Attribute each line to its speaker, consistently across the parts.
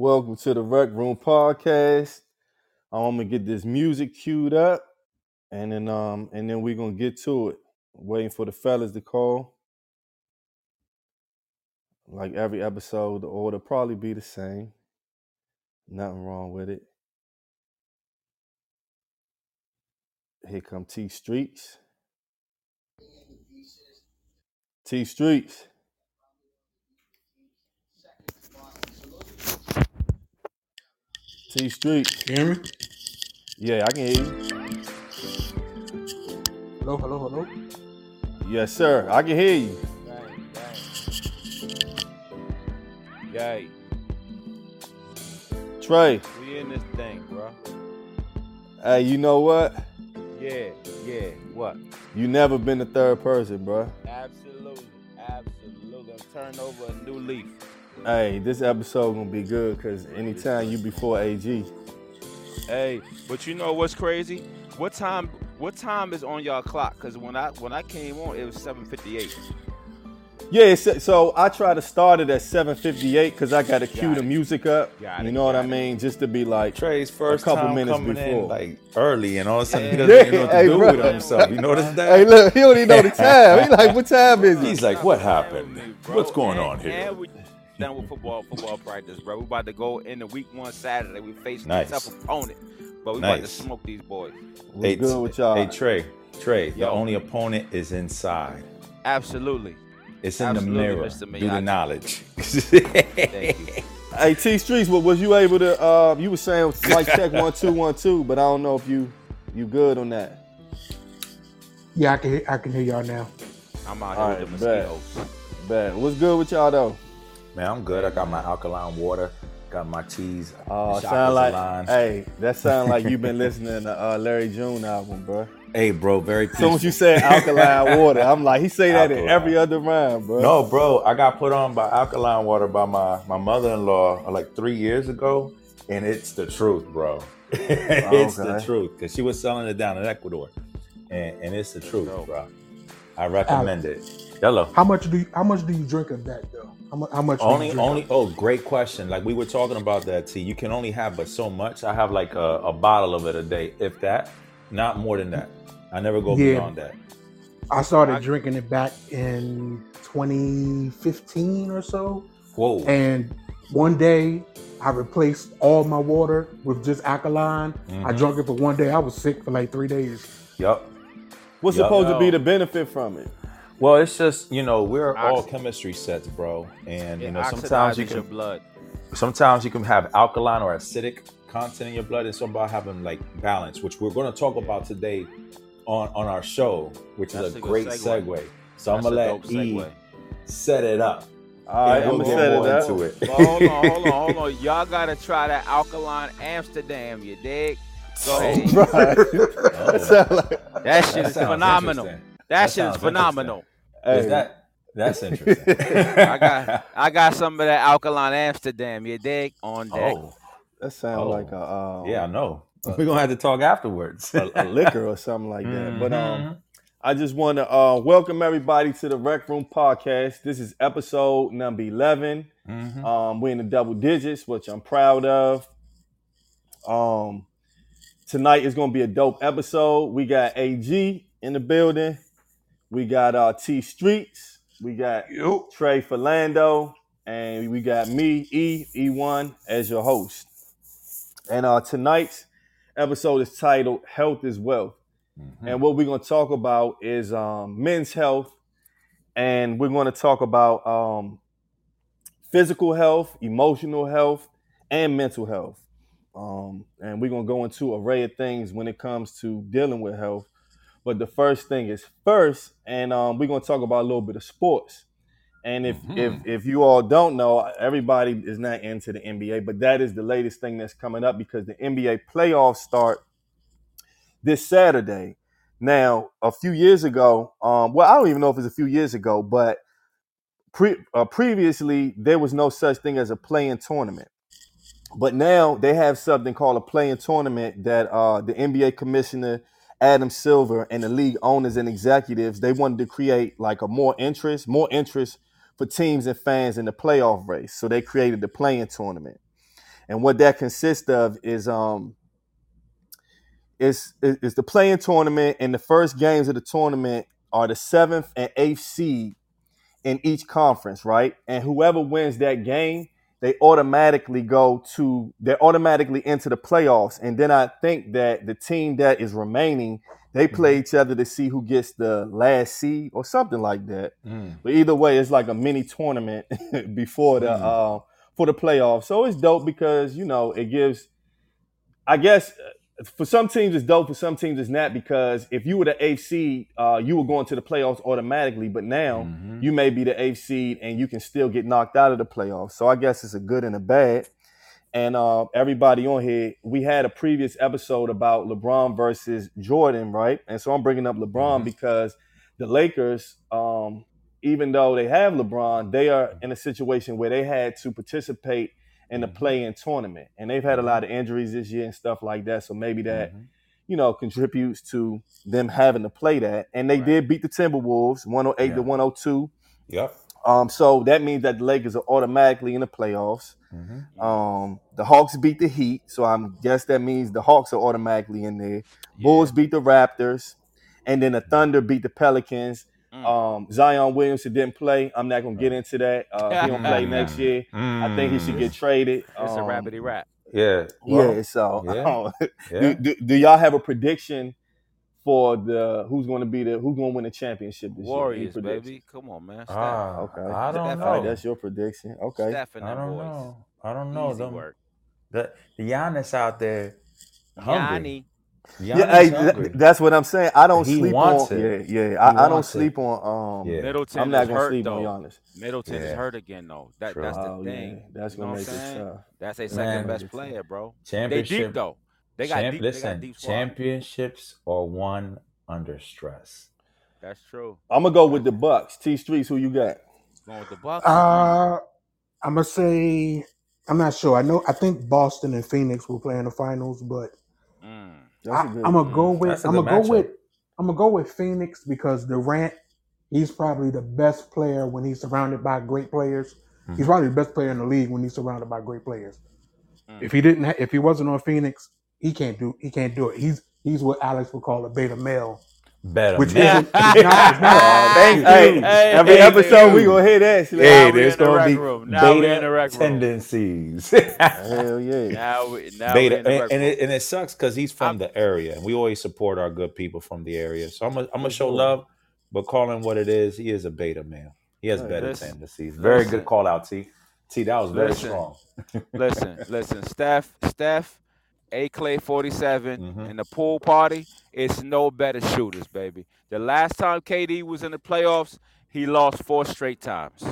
Speaker 1: Welcome to the Wreck Room Podcast. I'm gonna get this music queued up, and then um, and then we're gonna get to it. Waiting for the fellas to call. Like every episode, the order probably be the same. Nothing wrong with it. Here come T Streets. T Streets. T Street.
Speaker 2: You hear me?
Speaker 1: Yeah, I can hear you.
Speaker 2: Hello, hello, hello.
Speaker 1: Yes, sir. I can hear you.
Speaker 3: Gang, gang. Yay,
Speaker 1: Trey.
Speaker 3: we in this thing, bro.
Speaker 1: Hey, you know what?
Speaker 3: Yeah, yeah. What?
Speaker 1: You never been the third person, bro.
Speaker 3: Absolutely, absolutely. I'm turning over a new leaf.
Speaker 1: Hey, this episode gonna be good because anytime you before AG.
Speaker 3: Hey, but you know what's crazy? What time? What time is on y'all clock? Cause when I when I came on, it was 7:58.
Speaker 1: Yeah, it's, so I try to start it at 7:58 because I gotta cue
Speaker 3: Got
Speaker 1: the music up.
Speaker 3: Got
Speaker 1: you
Speaker 3: it,
Speaker 1: know what I
Speaker 3: got it.
Speaker 1: mean? Just to be like,
Speaker 4: Trey's first
Speaker 1: couple
Speaker 4: time
Speaker 1: minutes before.
Speaker 4: in like early, and all of a sudden he doesn't even know what to
Speaker 1: Hey,
Speaker 4: do
Speaker 1: bro.
Speaker 4: with himself. You notice that?
Speaker 1: hey, look, he don't even know the time. He like, what time is it?
Speaker 4: He's like, what happened?
Speaker 3: bro.
Speaker 4: What's going
Speaker 3: And-
Speaker 4: on here?
Speaker 3: And we done with football football practice, bro. We about to go in the week one Saturday. We facing
Speaker 4: Nice.
Speaker 3: a tough opponent, but we about to smoke these boys.
Speaker 4: Hey,
Speaker 1: good with y'all?
Speaker 4: Hey Trey, Trey, the
Speaker 3: Yo.
Speaker 4: only opponent is inside.
Speaker 3: Absolutely.
Speaker 4: It's in
Speaker 3: Absolutely,
Speaker 4: the mirror.
Speaker 3: Mr.
Speaker 4: Do the knowledge.
Speaker 3: Thank you.
Speaker 1: Hey, T Streets, what was you able to? Uh, you were saying like check one two one two, but I don't know if you you good on that.
Speaker 2: Yeah, I can hear, I can hear y'all now.
Speaker 3: I'm out here
Speaker 1: All
Speaker 3: with
Speaker 1: right,
Speaker 3: the
Speaker 1: bet.
Speaker 3: mosquitoes.
Speaker 1: Bad. What's good with y'all though?
Speaker 4: Man, I'm good. I got my alkaline water, got my cheese.
Speaker 1: Oh, sound like
Speaker 4: aligned.
Speaker 1: hey, that sound like you've been listening to uh, Larry June album, bro.
Speaker 4: Hey, bro, very
Speaker 1: As soon as you said alkaline water, I'm like, he say that in every other rhyme, bro.
Speaker 4: No, bro, I got put on by alkaline water by my, my mother in law like three years ago, and it's the truth, bro. it's the truth because she was selling it down in Ecuador, and, and it's the truth, bro. I recommend it. Hello.
Speaker 2: How much do you, how much do you drink of that though? How much? How much? do you
Speaker 4: Only,
Speaker 2: drink
Speaker 4: only. Oh, great question. Like we were talking about that tea. You can only have but so much. I have like a, a bottle of it a day, if that. Not more than that. I never go
Speaker 2: Yeah.
Speaker 4: beyond that.
Speaker 2: I started
Speaker 3: I-
Speaker 2: drinking it back in 2015 or so,
Speaker 4: Whoa.
Speaker 2: and one day I replaced all my water with just alkaline. I
Speaker 4: Mhm.
Speaker 2: drank it for one day. I was sick for like three days.
Speaker 4: Yup.
Speaker 1: What's
Speaker 4: Yo.
Speaker 1: supposed to be the benefit from it?
Speaker 4: Well, it's just you know we're all chemistry sets, bro, and you
Speaker 3: It
Speaker 4: know sometimes you
Speaker 3: oxidizes your
Speaker 4: can
Speaker 3: blood.
Speaker 4: sometimes you can have alkaline or acidic content in your blood. It's about having like balance, which we're going to talk about today on on our show, which
Speaker 3: That's
Speaker 4: is a
Speaker 3: a good
Speaker 4: great
Speaker 3: segue.
Speaker 4: segue. So I'm
Speaker 3: That's
Speaker 4: gonna
Speaker 3: a
Speaker 4: let E
Speaker 3: segue.
Speaker 4: set it up.
Speaker 1: All right,
Speaker 4: And
Speaker 1: I'm
Speaker 4: we'll
Speaker 1: gonna
Speaker 4: get
Speaker 1: set it
Speaker 4: more
Speaker 1: up.
Speaker 4: into it.
Speaker 3: Well, hold on, hold on, hold on. Y'all gotta try that alkaline Amsterdam, you dig? Go oh, ahead.
Speaker 1: Right.
Speaker 4: Oh.
Speaker 1: That sound like,
Speaker 3: That
Speaker 4: That
Speaker 3: shit is
Speaker 4: sounds
Speaker 3: phenomenal.
Speaker 4: interesting.
Speaker 3: That,
Speaker 4: That
Speaker 3: shit is phenomenal.
Speaker 1: hey,
Speaker 4: Is that that's interesting.
Speaker 3: I got I got some of that alkaline Amsterdam, you dig? On deck.
Speaker 4: Oh,
Speaker 1: that sounds
Speaker 4: Oh.
Speaker 1: like a um,
Speaker 4: yeah, I know. We're gonna have to talk afterwards.
Speaker 1: a, a liquor or something like that. But um,
Speaker 4: Mhm.
Speaker 1: I just want to uh, welcome everybody to the Wreck Room Podcast. This is episode number eleven.
Speaker 4: Mhm.
Speaker 1: Um, we're in the double digits, which I'm proud of. Um, tonight is going to be a dope episode. We got AG in the building. We got uh, T Streets. We got Trey Philando, and we got me, E E1, as your host. And uh, tonight's episode is titled "Health is Wealth."
Speaker 4: Mhm.
Speaker 1: And what we're going to talk about is um, men's health, and we're going to talk about um, physical health, emotional health, and mental health. Um, and we're going to go into an array of things when it comes to dealing with health. But the first thing is first, and um, we're going to talk about a little bit of sports. And if,
Speaker 4: Mhm.
Speaker 1: if if you all don't know, everybody is not into the NBA, but that is the latest thing that's coming up because the NBA playoffs start this Saturday. Now, a few years ago, um, well, I don't even know if it's a few years ago, but pre- uh, previously there was no such thing as a play-in tournament. But now they have something called a play-in tournament that uh, the NBA commissioner Adam Silver and the league owners and executives they wanted to create like a more interest, more interest for teams and fans in the playoff race. So they created the play-in tournament. and what that consists of is um is is the playing tournament, and the first games of the tournament are the seventh and eighth seed in each conference, right? And whoever wins that game, they automatically go to they're automatically into the playoffs. And then I think that the team that is remaining, they play
Speaker 4: Mm-hmm.
Speaker 1: each other to see who gets the last seed or something like that.
Speaker 4: Mm.
Speaker 1: But either way, it's like a mini tournament before the
Speaker 4: Mm.
Speaker 1: uh, for the playoffs. So it's dope because you know it gives. I guess for some teams it's dope. For some teams it's not because if you were the eighth seed, uh, you were going to the playoffs automatically. But now
Speaker 4: Mhm.
Speaker 1: you may be the eighth seed and you can still get knocked out of the playoffs. So I guess it's a good and a bad. And uh, everybody on here, we had a previous episode about LeBron versus Jordan, right? And so I'm bringing up LeBron
Speaker 4: Mhm.
Speaker 1: because the Lakers, um, even though they have LeBron, they are in a situation where they had to participate in the
Speaker 4: Mhm.
Speaker 1: play-in tournament, and they've had a lot of injuries this year and stuff like that. So maybe that
Speaker 4: Mhm.
Speaker 1: you know contributes to them having to play that. And they
Speaker 3: Right.
Speaker 1: did beat the Timberwolves, 108 to 102.
Speaker 4: Yep.
Speaker 1: Um, so that means that the Lakers are automatically in the playoffs.
Speaker 4: Mhm.
Speaker 1: Um, the Hawks beat the Heat, so I guess that means the Hawks are automatically in there. Bulls beat the Raptors, and then the Thunder beat the Pelicans.
Speaker 3: Mm.
Speaker 1: Um, Zion Williamson didn't play. I'm not gonna get into that. Uh, he don't play
Speaker 4: Mm.
Speaker 1: next year. I think he should
Speaker 4: Mm.
Speaker 1: get traded.
Speaker 3: It's a
Speaker 1: Um,
Speaker 3: rabbity rap.
Speaker 4: Yeah. Well,
Speaker 1: yeah. So,
Speaker 4: yeah.
Speaker 1: do,
Speaker 4: Yeah.
Speaker 1: do, do y'all have a prediction for the who's going to be the who's going to win the championship this
Speaker 3: Warriors,
Speaker 1: year? Any predictions?
Speaker 3: baby. Come on, man. Steph.
Speaker 4: Ah,
Speaker 1: Okay.
Speaker 4: I don't
Speaker 3: Steph-
Speaker 1: All right,
Speaker 4: know.
Speaker 1: that's your prediction. Okay.
Speaker 3: Steph and
Speaker 4: I don't
Speaker 3: boys.
Speaker 4: know. I don't know.
Speaker 3: Easy
Speaker 4: Them,
Speaker 3: work.
Speaker 4: the the Giannis out there hungry.
Speaker 3: Yanni.
Speaker 1: Yeah, hey,
Speaker 4: hungry.
Speaker 1: that's what I'm saying. I don't
Speaker 4: He
Speaker 1: sleep
Speaker 4: wants
Speaker 1: on.
Speaker 4: it.
Speaker 1: Yeah, yeah. I, I don't
Speaker 4: wants it.
Speaker 1: sleep on. Um,
Speaker 4: Yeah.
Speaker 3: Middleton
Speaker 1: I'm not gonna
Speaker 3: hurt
Speaker 1: sleep
Speaker 3: though.
Speaker 1: on Giannis.
Speaker 3: Middleton is hurt again though. That that's the
Speaker 1: oh
Speaker 3: thing.
Speaker 1: yeah, that's
Speaker 3: You
Speaker 1: gonna
Speaker 3: what
Speaker 1: make
Speaker 3: I'm
Speaker 1: it tough.
Speaker 3: That's a
Speaker 4: Man.
Speaker 3: second best player, bro. They deep though. They got
Speaker 4: champ-
Speaker 3: deep. they got
Speaker 4: listen,
Speaker 3: deep
Speaker 4: championships are won under stress.
Speaker 3: That's true.
Speaker 1: I'm gonna go with the Bucks. T Streets, who you got?
Speaker 3: Going with the Bucks.
Speaker 2: Uh, I'm gonna say I'm not sure. I know I think Boston and Phoenix will play in the finals, but
Speaker 3: Mm.
Speaker 1: That's
Speaker 2: I,
Speaker 1: a good.
Speaker 2: I'm gonna go with
Speaker 4: that's a
Speaker 2: I'm gonna go
Speaker 4: matchup.
Speaker 2: with I'm gonna go with Phoenix because Durant, he's probably the best player when he's surrounded by great players. He's
Speaker 4: Mhm.
Speaker 2: probably the best player in the league when he's surrounded by great players.
Speaker 3: Mm.
Speaker 2: If he didn't, ha- if he wasn't on Phoenix, he can't do he can't do it. He's he's what Alex would call a beta male,
Speaker 4: Better.
Speaker 2: which
Speaker 4: man.
Speaker 2: isn't it's not, it's not
Speaker 1: Uh, thank you.
Speaker 3: hey,
Speaker 1: Every
Speaker 3: hey,
Speaker 1: episode
Speaker 3: hey.
Speaker 1: we gonna hear that. Slim.
Speaker 4: Hey, there's
Speaker 3: the
Speaker 4: gonna
Speaker 3: rec
Speaker 4: be
Speaker 3: room. Now we in
Speaker 4: beta
Speaker 3: the wreck room.
Speaker 4: tendencies.
Speaker 1: Hell yeah.
Speaker 3: Now we now
Speaker 4: beta,
Speaker 3: we in the
Speaker 4: and, and
Speaker 3: room.
Speaker 4: it, and it sucks because he's from
Speaker 3: I'm-
Speaker 4: the area, and we always support our good people from the area. So I'm gonna I'm gonna show love, but call him what it is. He is a beta man. He has
Speaker 1: Hey,
Speaker 4: better
Speaker 3: listen,
Speaker 4: tendencies. Very
Speaker 3: listen.
Speaker 4: good call out, T. T, that was very
Speaker 3: Listen.
Speaker 4: strong.
Speaker 3: listen, listen, Steph, Steph, A Klay 47,
Speaker 4: Mhm.
Speaker 3: and the Poole party, it's no better shooters, baby. The last time KD was in the playoffs, he lost four straight times.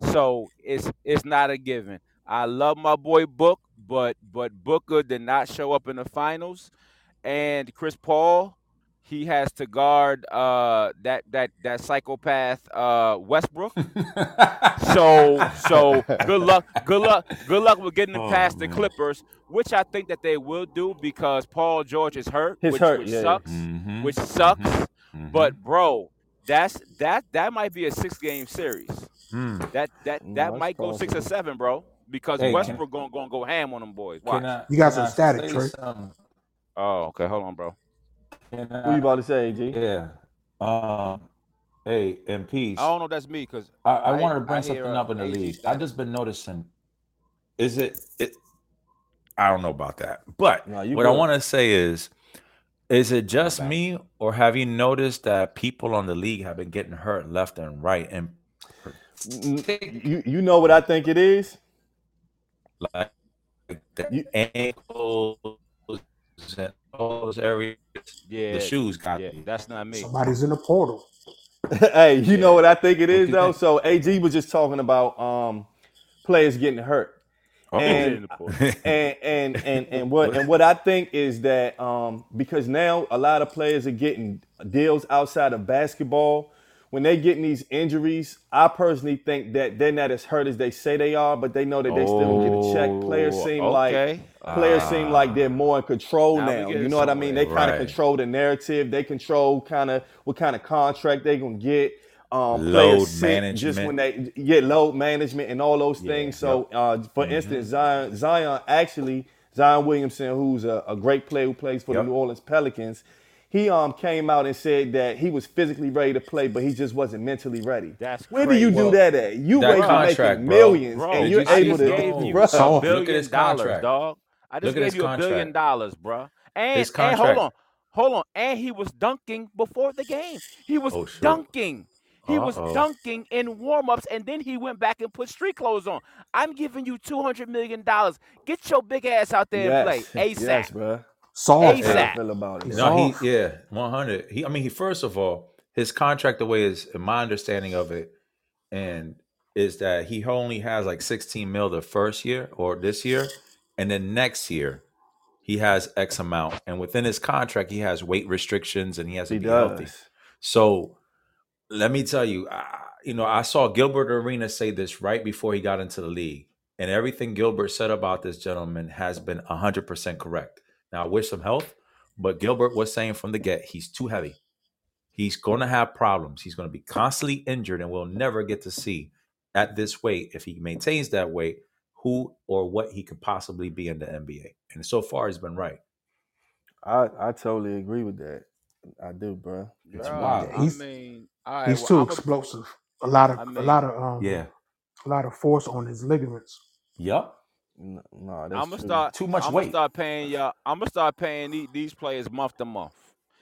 Speaker 3: So it's it's not a given. I love my boy Book, but but Booker did not show up in the finals. And Chris Paul, he has to guard uh that that that psychopath uh Westbrook. So so good luck, good luck, good luck with getting
Speaker 4: Oh,
Speaker 3: past the. Clippers, which I think that they will do because Paul George is hurt,
Speaker 1: He's
Speaker 3: which,
Speaker 1: hurt,
Speaker 3: which
Speaker 1: yeah.
Speaker 3: sucks,
Speaker 4: Mhm,
Speaker 3: which sucks.
Speaker 4: mhm,
Speaker 3: But bro, that's that that might be a six game series.
Speaker 4: mm.
Speaker 3: That that that
Speaker 1: it's
Speaker 3: might go six or seven, bro, because
Speaker 4: Hey, can-
Speaker 3: Westbrook gonna, gonna go ham on them boys. Watch.
Speaker 4: I,
Speaker 2: You got some static, Trey.
Speaker 4: something?
Speaker 3: oh, okay, hold on, bro.
Speaker 4: Can
Speaker 1: Who you about to say, G?
Speaker 4: yeah. Um. Hey, in peace.
Speaker 3: I don't know if that's me because
Speaker 4: I, I,
Speaker 3: I-
Speaker 4: wanted to bring
Speaker 3: I
Speaker 4: something
Speaker 3: uh,
Speaker 4: up in the league. I've just been noticing. Is it? It. I don't know about that, but
Speaker 1: No, you
Speaker 4: what I want to say is, is it just me, or have you noticed that people on the league have been getting hurt left and right, and
Speaker 1: You you know what I think it is?
Speaker 4: like the
Speaker 1: You-
Speaker 4: ankles and all those areas,
Speaker 3: yeah,
Speaker 4: the shoes got
Speaker 3: yeah,
Speaker 4: me.
Speaker 3: that's not me.
Speaker 2: Somebody's in the portal.
Speaker 1: hey, you know what I think it
Speaker 4: What
Speaker 1: is
Speaker 4: you
Speaker 1: though. So AG was just talking about um players getting hurt.
Speaker 4: Uh-oh.
Speaker 1: And- and and and and what and what I think is that um, because now a lot of players are getting deals outside of basketball. When they getting these injuries, I personally think that they're not as hurt as they say they are, but they know that they still get a check. Players
Speaker 3: Oh,
Speaker 1: seem like
Speaker 3: okay.
Speaker 1: players seem like they're more in control
Speaker 3: Now
Speaker 1: now. You know what I mean? They kind of
Speaker 4: Right.
Speaker 1: control the narrative. They control kind of what kind of contract they gonna get. um,
Speaker 4: Load management.
Speaker 1: just when they get load management and all those
Speaker 4: Yeah,
Speaker 1: things. So, uh, for
Speaker 4: Mhm.
Speaker 1: instance, Zion Zion actually Zion Williamson, who's a, a great player who plays for
Speaker 4: Yep.
Speaker 1: the New Orleans Pelicans, he um came out and said that he was physically ready to play, but he just wasn't mentally ready.
Speaker 3: That's
Speaker 1: Where do you
Speaker 3: crazy.
Speaker 1: do that at? You
Speaker 4: that
Speaker 1: way to
Speaker 4: contract,
Speaker 1: making
Speaker 4: bro.
Speaker 1: millions,
Speaker 3: Bro,
Speaker 1: and
Speaker 4: Did
Speaker 1: you're
Speaker 3: I
Speaker 1: able
Speaker 3: just
Speaker 1: to,
Speaker 3: gave
Speaker 4: Bro.
Speaker 3: you
Speaker 1: Bruh.
Speaker 3: a
Speaker 2: Soft.
Speaker 4: Look at
Speaker 3: billion
Speaker 4: his
Speaker 3: dollars,
Speaker 4: contract.
Speaker 3: dog. I just
Speaker 4: Look at
Speaker 3: gave
Speaker 4: his
Speaker 3: you a billion
Speaker 4: contract.
Speaker 3: dollars, bro. And
Speaker 4: His
Speaker 3: and hold
Speaker 4: contract.
Speaker 3: on, hold on. And he was dunking before the game. He was
Speaker 4: Oh, shoot.
Speaker 3: dunking. He was
Speaker 4: Uh-oh.
Speaker 3: dunking in warm-ups, and then he went back and put street clothes on. I'm giving you two hundred million dollars. Get your big ass out there and
Speaker 1: yes,
Speaker 3: play ASAP.
Speaker 1: yes, bro.
Speaker 2: Soft.
Speaker 1: That's how I feel about it.
Speaker 4: No,
Speaker 2: off.
Speaker 4: he yeah, one hundred. He, I mean, he first of all, his contract, the way is in my understanding of it, and is that he only has like sixteen mil the first year or this year, and then next year he has X amount, and within his contract he has weight restrictions and he has to
Speaker 1: He
Speaker 4: be healthy. So let me tell you, I, you know, I saw Gilbert Arenas say this right before he got into the league, and everything Gilbert said about this gentleman has been hundred percent correct. Now, I wish him health, but Gilbert was saying from the get, he's too heavy. He's going to have problems. He's going to be constantly injured, and we'll never get to see at this weight if he maintains that weight who or what he could possibly be in the NBA. And so far, he's been right.
Speaker 1: I I totally agree with that. I do, bro.
Speaker 4: It's
Speaker 3: Bruh,
Speaker 4: wild.
Speaker 3: I
Speaker 2: He's-
Speaker 3: mean, all right,
Speaker 2: He's
Speaker 3: well,
Speaker 2: too
Speaker 3: I'm
Speaker 2: explosive. A lot of
Speaker 3: I
Speaker 2: a
Speaker 3: mean-
Speaker 2: lot of um
Speaker 4: Yeah.
Speaker 2: a lot of force on his ligaments.
Speaker 4: Yep.
Speaker 1: No, no that's
Speaker 3: I'm gonna
Speaker 1: true.
Speaker 3: start.
Speaker 4: Too much
Speaker 3: I'm
Speaker 4: weight.
Speaker 3: gonna start paying y'all. I'm gonna start paying these, these players month to month.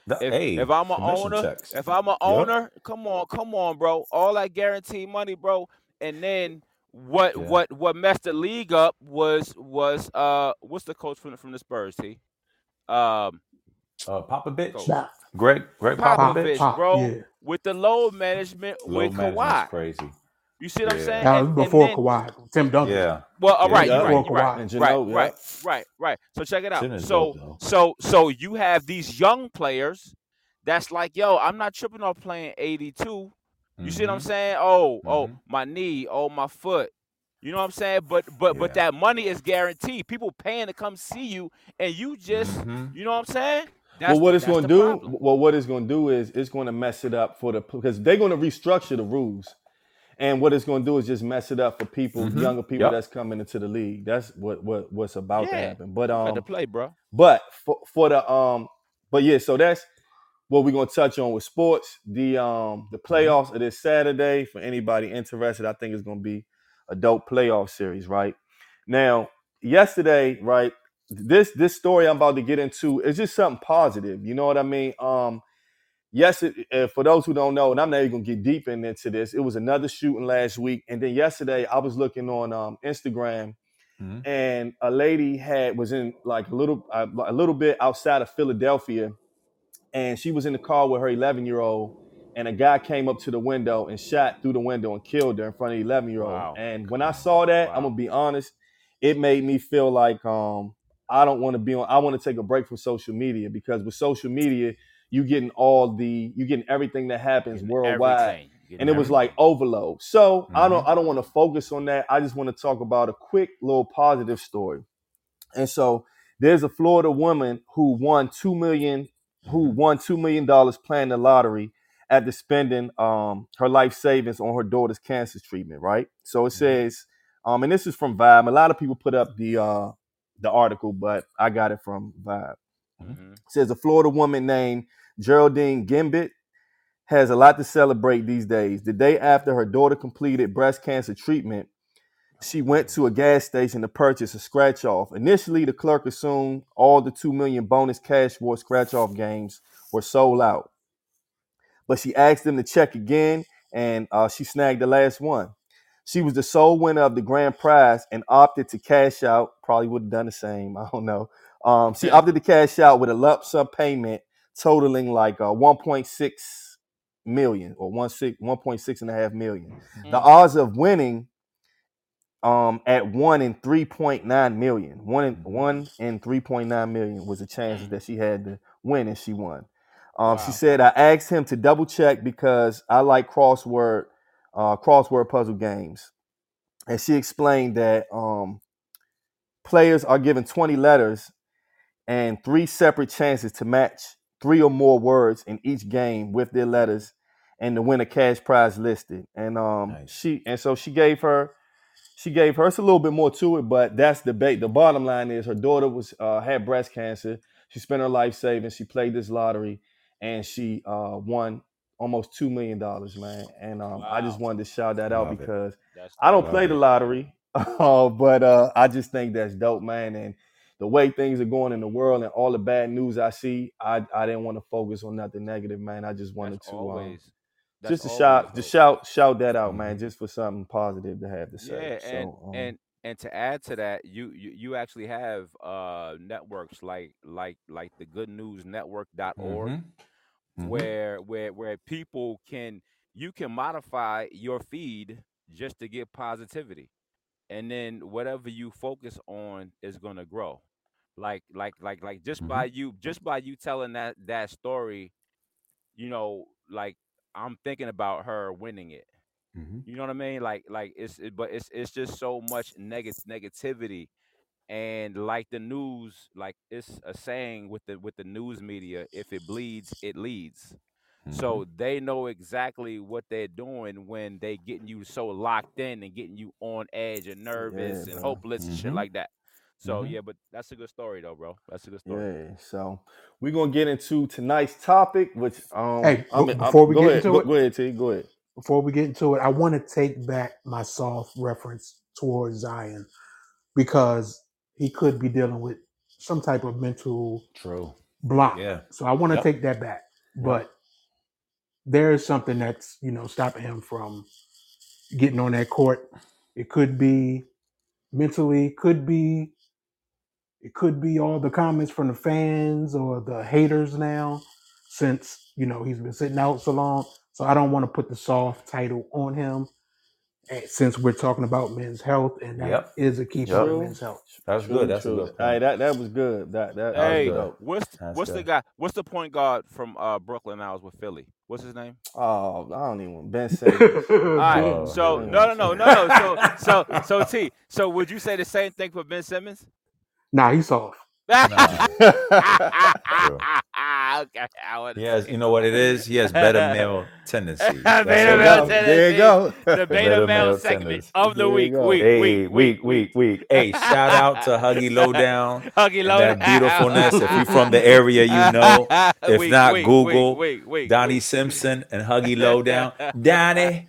Speaker 4: The-
Speaker 3: If,
Speaker 4: hey,
Speaker 3: if I'm a owner,
Speaker 4: checks.
Speaker 3: if I'm a
Speaker 4: Yup.
Speaker 3: owner, come on, come on, bro. All that guaranteed money, bro. And then what
Speaker 4: Yeah.
Speaker 3: what what messed the league up was was uh what's the coach from the, from the Spurs? He, Um,
Speaker 4: uh, Popovich,
Speaker 3: Go.
Speaker 2: Nah,
Speaker 4: Greg, Gregg Popovich.
Speaker 3: Popovich,
Speaker 2: Pop,
Speaker 3: bro,
Speaker 2: yeah.
Speaker 3: with the load management
Speaker 4: Low
Speaker 3: with
Speaker 4: management's
Speaker 3: Kawhi.
Speaker 4: crazy.
Speaker 3: You see what I'm saying?
Speaker 2: That was
Speaker 3: And- and
Speaker 2: before
Speaker 3: then-
Speaker 2: Kawhi. Tim Duncan.
Speaker 4: Yeah.
Speaker 3: Well, all
Speaker 4: Yeah,
Speaker 3: right,
Speaker 1: yeah.
Speaker 3: right,
Speaker 2: Before
Speaker 3: you're right,
Speaker 2: Kawhi.
Speaker 3: Right,
Speaker 1: Ginobili,
Speaker 3: right,
Speaker 1: yeah.
Speaker 3: right, right. So check it out.
Speaker 4: Jin is
Speaker 3: So,
Speaker 4: though.
Speaker 3: so, so you have these young players that's like, yo, I'm not tripping off playing 82. You see what I'm
Speaker 4: Mhm.
Speaker 3: saying? Oh, oh,
Speaker 4: Mhm.
Speaker 3: my knee, oh, my foot. You know what I'm saying? But, but, but that money is guaranteed. People paying to come see you, and you just,
Speaker 4: Mhm.
Speaker 3: you know what I'm saying? That's
Speaker 1: well, what it's going to do,
Speaker 3: problem.
Speaker 1: well, what it's going to do is it's going to mess it up for the because they're going to restructure the rules, and what it's going to do is just mess it up for people,
Speaker 4: Mhm.
Speaker 1: younger people
Speaker 4: Yep.
Speaker 1: that's coming into the league. That's what what what's about to happen. But
Speaker 3: You got
Speaker 1: um,
Speaker 3: to play, bro.
Speaker 1: but for for the um, but yeah, so that's what we're going to touch on with sports. The um the playoffs of this Saturday for anybody interested. I think it's going to be a dope playoff series, right? Now, yesterday, right? This this story I'm about to get into is just something positive. You know what I mean? Um, yes, it, uh, for those who don't know, and I'm not even gonna get deep in- into this. It was another shooting last week, and then yesterday I was looking on um, Instagram,
Speaker 4: Mhm.
Speaker 1: and a lady had was in like a little uh, a little bit outside of Philadelphia, and she was in the car with her 11 year old, and a guy came up to the window and shot through the window and killed her in front of the 11 year old.
Speaker 3: Wow.
Speaker 1: And when I saw that, I'm gonna be honest, it made me feel like um I don't want to be on. I want to take a break from social media because with social media, you getting all the you getting everything that happens worldwide. And it was like overload. So I don't. I don't want to focus on that. I just want to talk about a quick little positive story. And so there's a Florida woman who won two million who won two million dollars playing the lottery after spending um her life savings on her daughter's cancer treatment, right? So it
Speaker 4: Mhm.
Speaker 1: says, um, and this is from Vibe. A lot of people put up the uh the article, but I got it from Vibe
Speaker 3: Mhm.
Speaker 1: says a Florida woman named Geraldine Gimblet has a lot to celebrate these days. The day after her daughter completed breast cancer treatment, she went to a gas station to purchase a scratch off. Initially, the clerk assumed all the 2 million bonus Cashword scratch off games were sold out. But she asked them to check again and uh, she snagged the last one. She was the sole winner of the grand prize and opted to cash out. Probably would have done the same. I don't know. Um, she opted to cash out with a lump sum payment totaling like uh, 1.6 million or 1.6 1.6 and a half million. The
Speaker 3: Mm.
Speaker 1: odds of winning um, at one in 3.9 million, one in, one in 3.9 million was the chances that she had to win and she won. Um, She said, I asked him to double check because I like crossword uh, crossword puzzle games. And she explained that um, players are given 20 letters and three separate chances to match three or more words in each game with their letters. and to win a cash prize listed. And um,
Speaker 4: Nice.
Speaker 1: she and so she gave her, she gave her. It's a little bit more to it, but that's the bait. The bottom line is her daughter was uh, had breast cancer. She spent her life saving. She played this lottery, and she uh, won almost two million dollars, man. And um, I just
Speaker 3: Wow.
Speaker 1: wanted to shout that out
Speaker 4: Love it.
Speaker 1: because
Speaker 3: That's
Speaker 1: I don't
Speaker 3: dope.
Speaker 1: play the lottery, uh, but uh, I just think that's dope, man. And the way things are going in the world and all the bad news I see, I, I didn't want to focus on nothing negative, man. I just wanted
Speaker 3: That's
Speaker 1: to um,
Speaker 3: always that's
Speaker 1: just to shout,
Speaker 3: dope.
Speaker 1: just shout, shout that out,
Speaker 4: Mhm.
Speaker 1: man, just for something positive to have to say.
Speaker 3: Yeah, and
Speaker 1: so, um,
Speaker 3: and and to add to that, you you, you actually have uh networks like like like the Good News Network.org
Speaker 4: Mhm. Mhm.
Speaker 3: where where where people can you can modify your feed just to get positivity and then whatever you focus on is going to grow. Like like like like just by you just by you telling that that story you know like i'm thinking about her winning it.
Speaker 4: Mhm.
Speaker 3: you know what i mean? Like like it's it, but it's it's just so much negative negativity and like the news like it's a saying with the with the news media if it bleeds it leads so they know exactly what they're doing when they getting you so locked in and getting you on edge and nervous and
Speaker 1: bro.
Speaker 3: hopeless and shit
Speaker 4: Mhm.
Speaker 3: like that. So
Speaker 4: Mhm.
Speaker 3: yeah, but that's a good story though, bro. That's a good story.
Speaker 1: yeah, so we're gonna get into tonight's topic, which um,
Speaker 2: Hey,
Speaker 1: I'm-
Speaker 2: be-
Speaker 1: I'm-
Speaker 2: before we
Speaker 1: go
Speaker 2: get
Speaker 1: ahead,
Speaker 2: into
Speaker 1: go,
Speaker 2: it-
Speaker 1: go ahead, T, go ahead.
Speaker 2: before we get into it, I want to take back my soft reference towards Zion because he could be dealing with some type of mental
Speaker 4: True.
Speaker 2: block.
Speaker 4: Yeah.
Speaker 2: So I want to
Speaker 4: Yep.
Speaker 2: take that back. But there is something that's, you know, stopping him from getting on that court. It could be mentally, could be it could be all the comments from the fans or the haters now since, you know, he's been sitting out so long. So I don't want to put the soft title on him eh, since we're talking about men's health and that is
Speaker 4: Yep.
Speaker 2: a key
Speaker 4: Yep.
Speaker 2: part of men's health.
Speaker 4: That's
Speaker 1: True,
Speaker 4: good. That's
Speaker 1: true.
Speaker 4: a good
Speaker 1: Hey,
Speaker 4: point.
Speaker 1: that that was good. That that, that was
Speaker 3: Hey,
Speaker 1: dope.
Speaker 3: what's
Speaker 4: That's
Speaker 3: what's the
Speaker 4: good.
Speaker 3: guy? What's the point guard from uh Brooklyn now is with Philly? What's his name?
Speaker 1: Oh, I don't even want Ben Simmons.
Speaker 3: All right.
Speaker 4: Oh,
Speaker 3: so
Speaker 1: yeah.
Speaker 3: no, no, no, no, no. So, so, so T. So would you say the same thing for Ben Simmons?
Speaker 2: Nah, he's soft.
Speaker 3: okay, I would.
Speaker 4: He has, you know what it is? He has better male tendencies.
Speaker 3: Beta male
Speaker 4: it is.
Speaker 1: There you go.
Speaker 3: The beta
Speaker 4: Better
Speaker 3: male
Speaker 4: male
Speaker 3: segment
Speaker 4: tendencies.
Speaker 3: of the week. Week,
Speaker 4: Hey,
Speaker 3: week,
Speaker 4: week, week, week. Hey, shout out to Huggy Lowdown.
Speaker 3: Huggy Lowdown.
Speaker 4: that beautifulness. If you're from the area, you know. If not, Google
Speaker 3: week, week,
Speaker 4: Donnie
Speaker 3: week.
Speaker 4: Simpson and Huggy Lowdown. Donnie,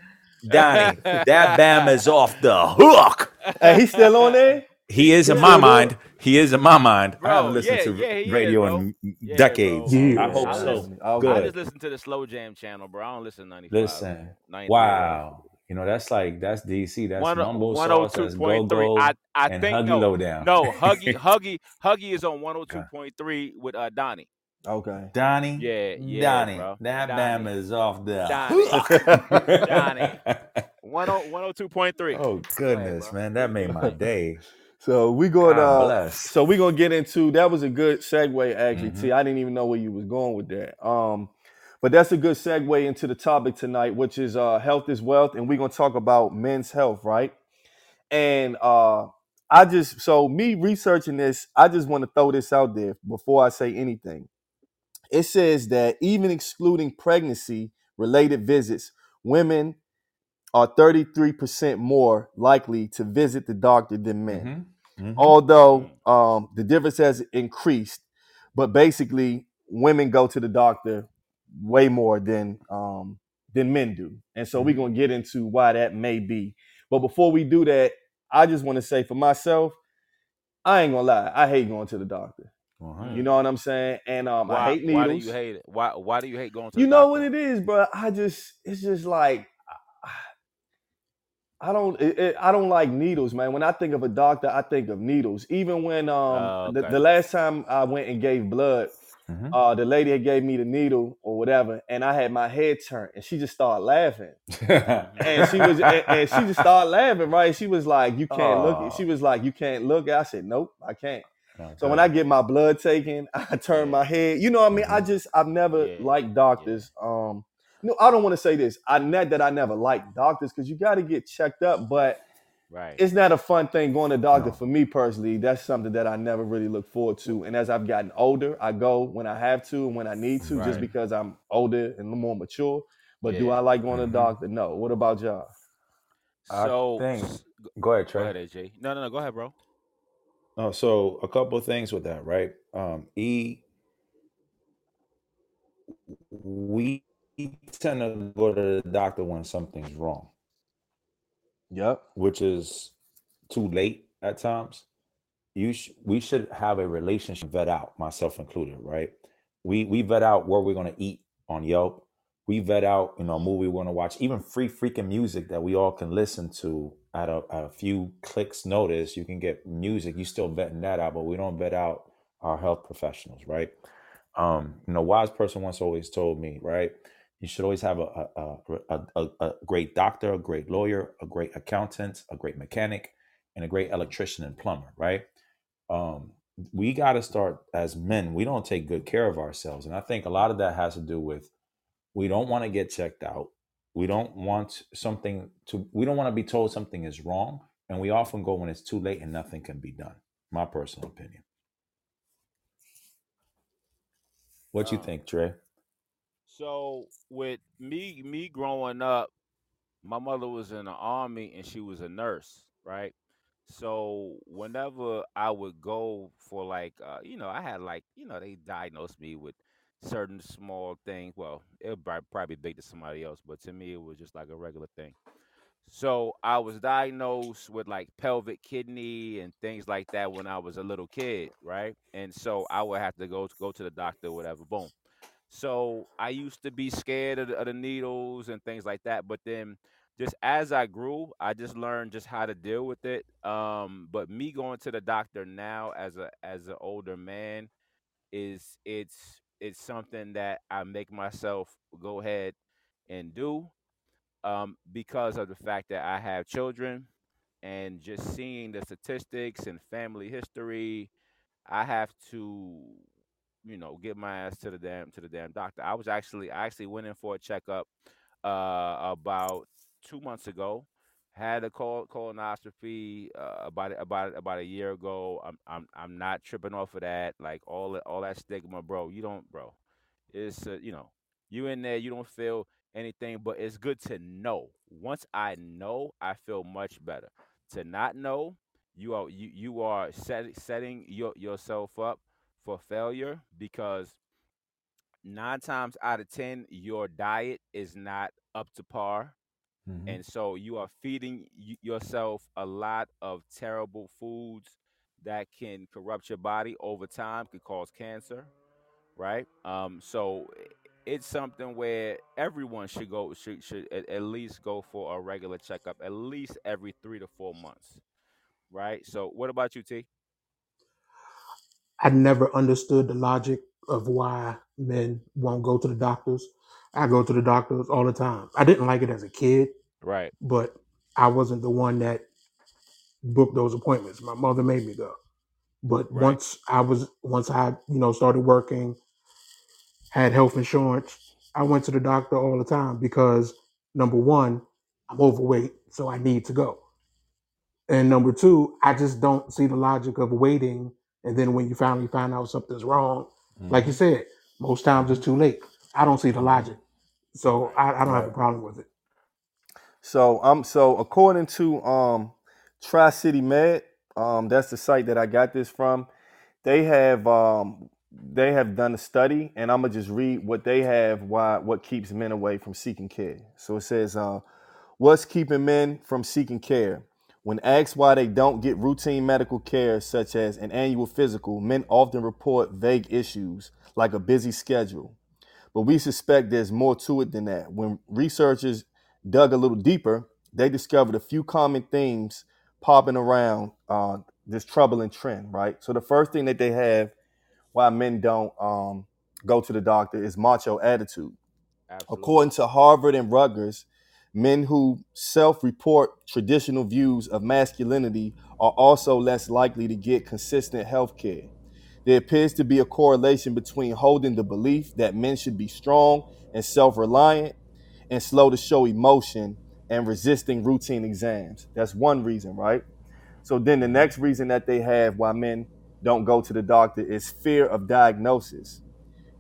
Speaker 4: Donnie, that Bam is off the hook.
Speaker 1: hey, he's still on there?
Speaker 4: He is in my
Speaker 1: yeah.
Speaker 4: mind. He is in my mind. I haven't listened
Speaker 3: yeah,
Speaker 4: to
Speaker 3: yeah, he is,
Speaker 4: radio in
Speaker 3: Yeah,
Speaker 4: decades.
Speaker 2: bro.
Speaker 4: I
Speaker 2: Yeah.
Speaker 4: hope
Speaker 3: I
Speaker 4: so.
Speaker 3: listen-
Speaker 1: I'll
Speaker 3: I just listen to the slow jam channel, bro. I don't listen to 95.
Speaker 4: Listen,
Speaker 3: 93.
Speaker 4: wow. You know, that's like, that's DC. That's
Speaker 3: One-
Speaker 4: Mumbo Sauce. That's
Speaker 3: 102.3.
Speaker 4: Go-Go
Speaker 3: I, I
Speaker 4: and
Speaker 3: think
Speaker 4: Huggy
Speaker 3: no,
Speaker 4: Lowdown.
Speaker 3: no, Huggy, Huggy, Huggy is on 102.3 with uh Donnie.
Speaker 1: Okay.
Speaker 4: Donnie.
Speaker 3: Yeah, yeah,
Speaker 4: Donnie.
Speaker 3: bro.
Speaker 4: That
Speaker 3: Donnie.
Speaker 4: Bam is off the
Speaker 3: Donnie. Donnie. 10 102.3.
Speaker 4: Oh goodness,
Speaker 3: bro.
Speaker 4: man, that made my day.
Speaker 1: So we going
Speaker 4: God
Speaker 1: uh so we're gonna get into that was a good segue actually,
Speaker 4: Mhm.
Speaker 1: T. I didn't even know where you was going with that. Um but that's a good segue into the topic tonight, which is uh health is wealth, and we're gonna talk about men's health, right? And uh I just so me researching this, I just want to throw this out there before I say anything. It says that even excluding pregnancy related visits, women are 33% more likely to visit the doctor than men
Speaker 4: Mhm, mhm.
Speaker 1: although um, the difference has increased, but basically women go to the doctor way more than um, than men do, and so we're gonna get into why that may be. But before we do that, I just want to say for myself, I ain't gonna lie, I hate going to the doctor.
Speaker 4: Uh-huh.
Speaker 1: You know what I'm saying? And um,
Speaker 3: why,
Speaker 1: I hate needles.
Speaker 3: why do you hate it? Why why do you hate going to the doctor?
Speaker 1: You know
Speaker 3: doctor?
Speaker 1: what it is, bro. I just it's just like I don't it, it- I don't like needles, man. When I think of a doctor, I think of needles. Even when um
Speaker 3: Oh,
Speaker 1: the,
Speaker 3: okay.
Speaker 1: the last time I went and gave blood,
Speaker 4: Mhm.
Speaker 1: uh the lady had gave me the needle or whatever, and I had my head turned, and she just started laughing, and she was and, and she just started laughing, right? She was like, "You can't look." She was like, "You can't look." I said, "Nope, I can't."
Speaker 4: Okay.
Speaker 1: So when I get my blood taken, I turn my head. You know what I mean? I
Speaker 4: Mhm.
Speaker 1: just I've never
Speaker 3: Yeah,
Speaker 1: liked doctors. Um, no, I don't want to say this. I not that I never liked doctors because you got to get checked up, but
Speaker 3: Right.
Speaker 1: it's not a fun thing going to doctor
Speaker 4: No.
Speaker 1: for me personally. That's something that I never really look forward to. And as I've gotten older, I go when I have to and when I need to, just because I'm older and more mature. But do I like going to the
Speaker 4: Mhm.
Speaker 1: doctor? No. What about y'all?
Speaker 3: So
Speaker 4: think-
Speaker 3: s-
Speaker 4: Go ahead, Trey.
Speaker 3: go
Speaker 4: Trey.
Speaker 3: ahead, AJ. No, no, no. Go ahead, bro.
Speaker 4: Oh, so a couple of things with that, right? Um, e, we tend to go to the doctor when something's wrong,
Speaker 1: Yep.
Speaker 4: which is too late at times. You sh- we should have a relationship vet out, myself included, right? We we vet out where we're gonna eat on Yelp. We vet out, you know, a movie we're gonna watch, even free freaking music that we all can listen to at a, at a few clicks notice. You can get music. You still vetting that out, but we don't vet out our health professionals, right? Um, you know, wise person once always told me, right? You should always have a a, a, a, a great doctor, a great lawyer, a great accountant, a great mechanic, and a great electrician and plumber, right? Um, we got to start as men. We don't take good care of ourselves, and I think a lot of that has to do with we don't want to get checked out. We don't want something to. We don't want to be told something is wrong, and we often go when it's too late and nothing can be done. My personal opinion. What you
Speaker 3: Um,
Speaker 4: think, Trey?
Speaker 3: So with me, me growing up, my mother was in the army and she was a nurse, right? So whenever I would go for like, uh, you know, I had like, you know, they diagnosed me with certain small things. Well, it probably big to somebody else, but to me, it was just like a regular thing. So I was diagnosed with like pelvic kidney and things like that when I was a little kid, right? And so I would have to go to go to the doctor, whatever. Boom. So I used to be scared of the, of the needles and things like that. But then just as I grew, I just learned just how to deal with it. Um, but me going to the doctor now as a as an older man is it's it's something that I make myself go ahead and do um, because of the fact that I have children and just seeing the statistics and family history, I have to, you know, get my ass to the damn to the damn doctor. I was actually I actually went in for a checkup uh, about two months ago. Had a col- colonoscopy uh, about about about a year ago. I'm I'm I'm not tripping off of that. Like all that- all that stigma, bro. You don't, bro. It's uh, you know, you in there. You don't feel anything, but it's good to know. Once I know, I feel much better. To not know, you are you you are set, setting your, yourself up for failure because nine times out of ten, your diet is not up to par.
Speaker 4: Mm-hmm.
Speaker 3: and so you are feeding yourself a lot of terrible foods that can corrupt your body over time could cause cancer right? Um so it's something where everyone should go should, should at, at least go for a regular checkup at least every three to four months right? So what about you t
Speaker 2: I never understood the logic of why men won't go to the doctors. I go to the doctors all the time. I didn't like it as a kid,
Speaker 3: right
Speaker 2: but I wasn't the one that booked those appointments. My mother made me go. But
Speaker 3: Right.
Speaker 2: once I was once I, you know, started working, had health insurance, I went to the doctor all the time because number one, I'm overweight, so I need to go. And number two, I just don't see the logic of waiting and then when you finally find out something's wrong, like you said, most times it's too late. I don't see the logic. So I, I don't have a problem with it.
Speaker 1: So um so according to um Tri City Med, um that's the site that I got this from. They have um they have done a study and I'm gonna just read what they have why what keeps men away from seeking care. So it says uh what's keeping men from seeking care? When asked why they don't get routine medical care such as an annual physical, men often report vague issues like a busy schedule but we suspect there's more to it than that. When researchers dug a little deeper, they discovered a few common themes popping around uh, this troubling trend, right? So the first thing that they have why men don't um, go to the doctor is macho attitude.
Speaker 3: absolutely
Speaker 1: According to Harvard and Rutgers, men who self report traditional views of masculinity are also less likely to get consistent health care. There appears to be a correlation between holding the belief that men should be strong and self reliant and slow to show emotion and resisting routine exams. That's one reason, right? So then the next reason that they have why men don't go to the doctor is fear of diagnosis.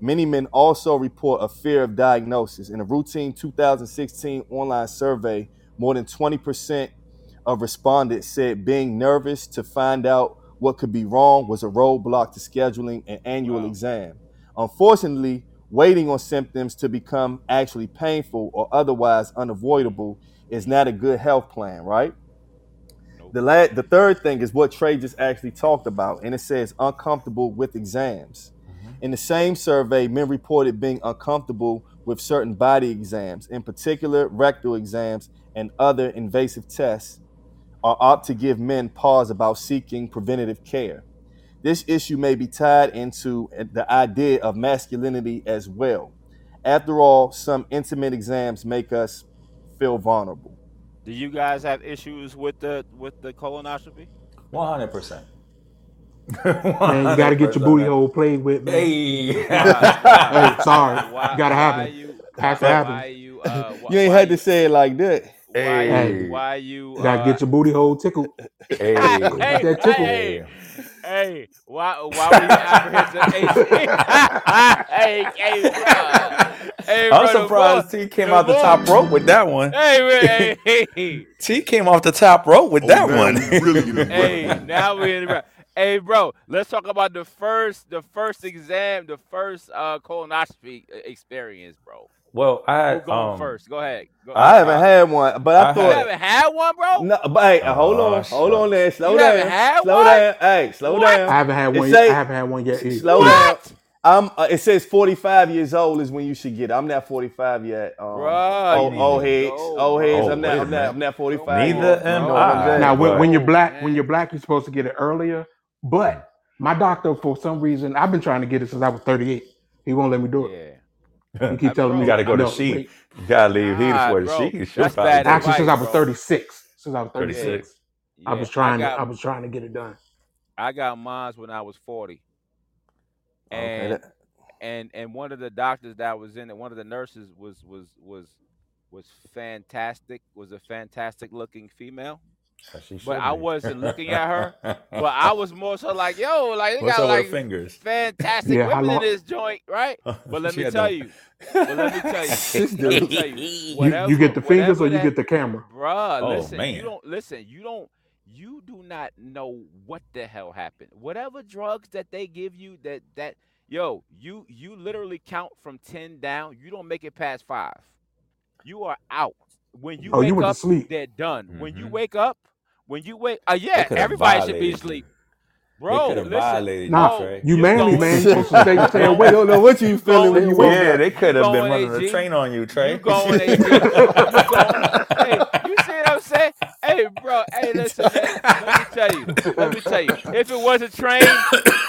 Speaker 1: Many men also report a fear of diagnosis. In a routine 2016 online survey, more than 20% of respondents said being nervous to find out what could be wrong was a roadblock to scheduling an annual
Speaker 3: Wow.
Speaker 1: exam. Unfortunately, waiting on symptoms to become actually painful or otherwise unavoidable is not a good health plan, right?
Speaker 3: Nope.
Speaker 1: The la- the third thing is what Trey just actually talked about, and it says uncomfortable with exams. In the same survey, men reported being uncomfortable with certain body exams, in particular rectal exams and other invasive tests, are apt to give men pause about seeking preventative care. This issue may be tied into the idea of masculinity as well. After all, some intimate exams make us feel vulnerable.
Speaker 3: Do you guys have issues with the with the colonoscopy?
Speaker 4: One hundred percent.
Speaker 2: Man, you got to get your booty hole played with, man.
Speaker 4: Hey.
Speaker 2: Hey, sorry.
Speaker 3: Why,
Speaker 2: Gotta happen.
Speaker 3: You,
Speaker 2: Has to happen.
Speaker 3: you, uh, wh-
Speaker 1: You ain't
Speaker 3: why
Speaker 1: had to say it like that.
Speaker 3: Why,
Speaker 4: Hey.
Speaker 3: why you?
Speaker 2: You got to
Speaker 3: uh,
Speaker 2: get your booty hole tickled.
Speaker 4: hey.
Speaker 3: hey,
Speaker 2: that tickle.
Speaker 3: hey, hey, why, why were you apprehensive? Hey, hey, hey, bro. Hey, bro,
Speaker 4: I'm
Speaker 3: the
Speaker 4: surprised
Speaker 3: boy-
Speaker 4: T came
Speaker 3: the
Speaker 4: out the
Speaker 3: boy-
Speaker 4: top rope with that one.
Speaker 3: Hey, man, hey, hey,
Speaker 4: T came off the top rope with that
Speaker 1: man,
Speaker 4: one.
Speaker 1: we really in it, bro.
Speaker 3: hey, now we in the Hey, bro, let's talk about the first, the first exam, the first uh, colonoscopy experience, bro.
Speaker 4: well, I
Speaker 3: Who
Speaker 4: had
Speaker 3: going
Speaker 4: um,
Speaker 3: first? Go ahead. Go
Speaker 1: I haven't had one, but I,
Speaker 4: I
Speaker 3: You
Speaker 1: thought.
Speaker 3: haven't had one, bro?
Speaker 1: No, but hey, hold
Speaker 4: Oh,
Speaker 1: on, hold on there. Slow
Speaker 3: You
Speaker 1: down.
Speaker 3: had
Speaker 1: slow
Speaker 3: one?
Speaker 1: down. Hey, slow
Speaker 3: What?
Speaker 2: I haven't had
Speaker 1: It
Speaker 2: one.
Speaker 1: say-
Speaker 2: I haven't had one yet. either.
Speaker 1: Slow
Speaker 3: What?
Speaker 1: down. I'm. Uh, it says 45 years old is when you should get. it. I'm not 45 yet. Um,
Speaker 3: Bruh,
Speaker 1: old, old heads,
Speaker 3: go,
Speaker 1: old
Speaker 3: bro.
Speaker 1: heads.
Speaker 4: Oh,
Speaker 1: I'm not.
Speaker 4: wait a
Speaker 1: I'm not. I'm not 45
Speaker 4: Neither am
Speaker 1: You know what I'm
Speaker 4: I.
Speaker 1: saying?
Speaker 2: Now, when, when you're black, when you're black, you're supposed to get it earlier. But my doctor, for some reason, I've been trying to get it since I was 38. He won't let me do it.
Speaker 3: Yeah.
Speaker 2: He keep telling
Speaker 3: bro,
Speaker 2: me
Speaker 4: You got to go to
Speaker 2: no,
Speaker 4: sheet. You got to leave heat
Speaker 3: Nah,
Speaker 4: for the
Speaker 3: bro.
Speaker 4: sheet. She'll
Speaker 3: That's bad
Speaker 4: do it.
Speaker 2: Actually, since I was
Speaker 3: bro.
Speaker 2: 36. Since I was 36.
Speaker 4: 36.
Speaker 2: I was trying.
Speaker 3: got,
Speaker 2: to, I was trying to get it done.
Speaker 3: I got mine when I was 40. And
Speaker 1: that-
Speaker 3: and and one of the doctors that was in it, one of the nurses was was was was fantastic, was a fantastic looking female.
Speaker 4: As she
Speaker 3: But
Speaker 4: should
Speaker 3: I
Speaker 4: be.
Speaker 3: wasn't looking at her. But I was more so like, yo, like they
Speaker 4: What's
Speaker 3: got like
Speaker 4: fingers?
Speaker 3: fantastic
Speaker 2: Yeah,
Speaker 3: women in this joint, right? But let me tell
Speaker 4: them-
Speaker 3: you, but let me tell you, let me tell you,
Speaker 2: You,
Speaker 3: whatever,
Speaker 2: you get the fingers or you
Speaker 3: that-
Speaker 2: get the camera.
Speaker 3: Bruh,
Speaker 4: Oh,
Speaker 3: listen,
Speaker 4: man.
Speaker 3: you don't listen, you don't you do not know what the hell happened. Whatever drugs that they give you that that yo, you you literally count from 10 down, you don't make it past 5. You are out. When you
Speaker 2: Oh,
Speaker 3: wake
Speaker 2: you went to
Speaker 3: up,
Speaker 2: sleep.
Speaker 3: they're done. When you
Speaker 4: Mhm.
Speaker 3: wake up, when you wake uh yeah,
Speaker 4: could've
Speaker 3: everybody should be
Speaker 4: violated
Speaker 3: asleep. Bro, listen.
Speaker 4: violated
Speaker 2: Nah,
Speaker 4: you, Trey.
Speaker 2: You
Speaker 3: You
Speaker 2: manly,
Speaker 3: going-
Speaker 2: man. You supposed to stay, stay
Speaker 1: I
Speaker 2: awake.
Speaker 1: don't know what you feeling when you
Speaker 3: going-
Speaker 1: wake
Speaker 4: Yeah,
Speaker 1: up.
Speaker 4: they could have been
Speaker 3: going,
Speaker 4: running the
Speaker 3: AG.
Speaker 4: train on you, Trey.
Speaker 3: You going, AG. You going, hey, you see what I'm saying? Hey, bro. Hey, listen, man. Let me tell you. Let me tell you. If it was a train,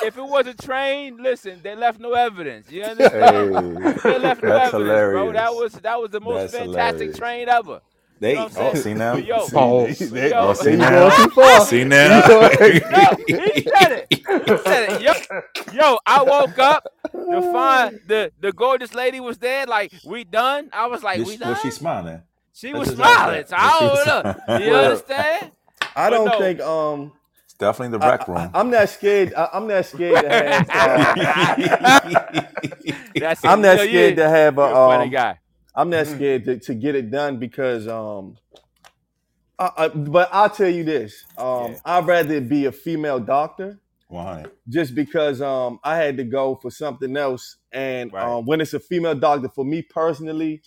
Speaker 3: if it was a train, listen, they left no evidence. You understand?
Speaker 4: Hey,
Speaker 3: They left no
Speaker 4: that's
Speaker 3: evidence, bro. That was that was the most
Speaker 4: That's
Speaker 3: fantastic
Speaker 4: hilarious.
Speaker 3: train ever.
Speaker 4: They,
Speaker 3: You know
Speaker 4: oh, see now?
Speaker 3: Yo,
Speaker 2: Pause. Oh.
Speaker 1: They-
Speaker 3: Yo.
Speaker 4: Oh, see now?
Speaker 1: going too far.
Speaker 4: See now?
Speaker 1: going-
Speaker 3: Yo, he said it. He said it. Yo, yo, I woke up to find the the gorgeous lady was there. Like, we done. I was like,
Speaker 4: Was
Speaker 3: we done.
Speaker 4: was she smiling?
Speaker 3: She
Speaker 4: That's
Speaker 3: was smiling. So I don't know.
Speaker 4: smiling?
Speaker 3: You
Speaker 1: Well,
Speaker 3: understand?
Speaker 1: I don't
Speaker 3: no.
Speaker 1: think. Um,
Speaker 4: It's definitely the
Speaker 1: I,
Speaker 4: wreck room.
Speaker 1: I, am not scared. I, I'm not scared to have. Uh,
Speaker 3: That's
Speaker 1: I'm
Speaker 3: it.
Speaker 1: not scared to have a.
Speaker 3: You're a funny
Speaker 1: Um,
Speaker 3: guy.
Speaker 1: I'm not
Speaker 4: Mm.
Speaker 1: scared to, to get it done because. Um, I, I, but I'll tell you this. Um,
Speaker 3: Yeah.
Speaker 1: I'd rather be a female doctor
Speaker 4: 100.
Speaker 1: just because um, I had to go for something else. And
Speaker 3: Right.
Speaker 1: um, when it's a female doctor, for me personally,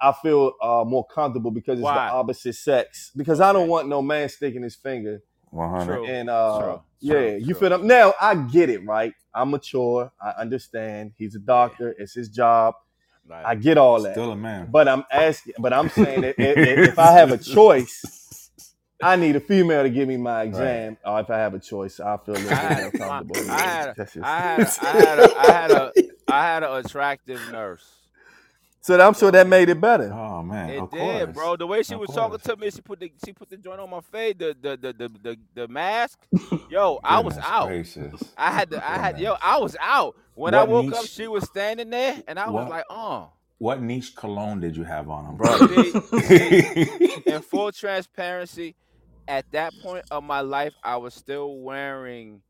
Speaker 1: I feel uh, more comfortable because it's
Speaker 3: Why?
Speaker 1: the opposite sex. Because I don't want no man sticking his finger
Speaker 4: 100.
Speaker 1: And uh,
Speaker 3: True,
Speaker 1: yeah,
Speaker 3: true,
Speaker 1: you feel them. Now I get it, right? I'm mature. I understand. He's a doctor. It's his job.
Speaker 3: Like,
Speaker 1: I get all that.
Speaker 4: Still a man.
Speaker 1: But I'm asking. But I'm saying that if, if if I have a choice, I need a female to give me my exam. Or if I have a choice, I feel a little
Speaker 3: I
Speaker 1: bit more comfortable.
Speaker 3: I had,
Speaker 1: That's just-
Speaker 3: I had, I had, a, I had a, I had an attractive nurse.
Speaker 1: So I'm sure that made it better.
Speaker 4: Oh, man.
Speaker 3: It
Speaker 4: of
Speaker 3: did,
Speaker 4: course.
Speaker 3: bro. The way she
Speaker 4: Of
Speaker 3: was talking to me, she put the she put the joint on my face, the the the the the, the mask. Yo, I was out.
Speaker 4: gracious.
Speaker 3: I had to, I had, yo, I was out. When I
Speaker 4: What
Speaker 3: woke up, she was standing there, and I was like, oh.
Speaker 4: What niche cologne did you have on him,
Speaker 1: Bro.
Speaker 4: bro?
Speaker 3: In full transparency, at that point of my life, I was still wearing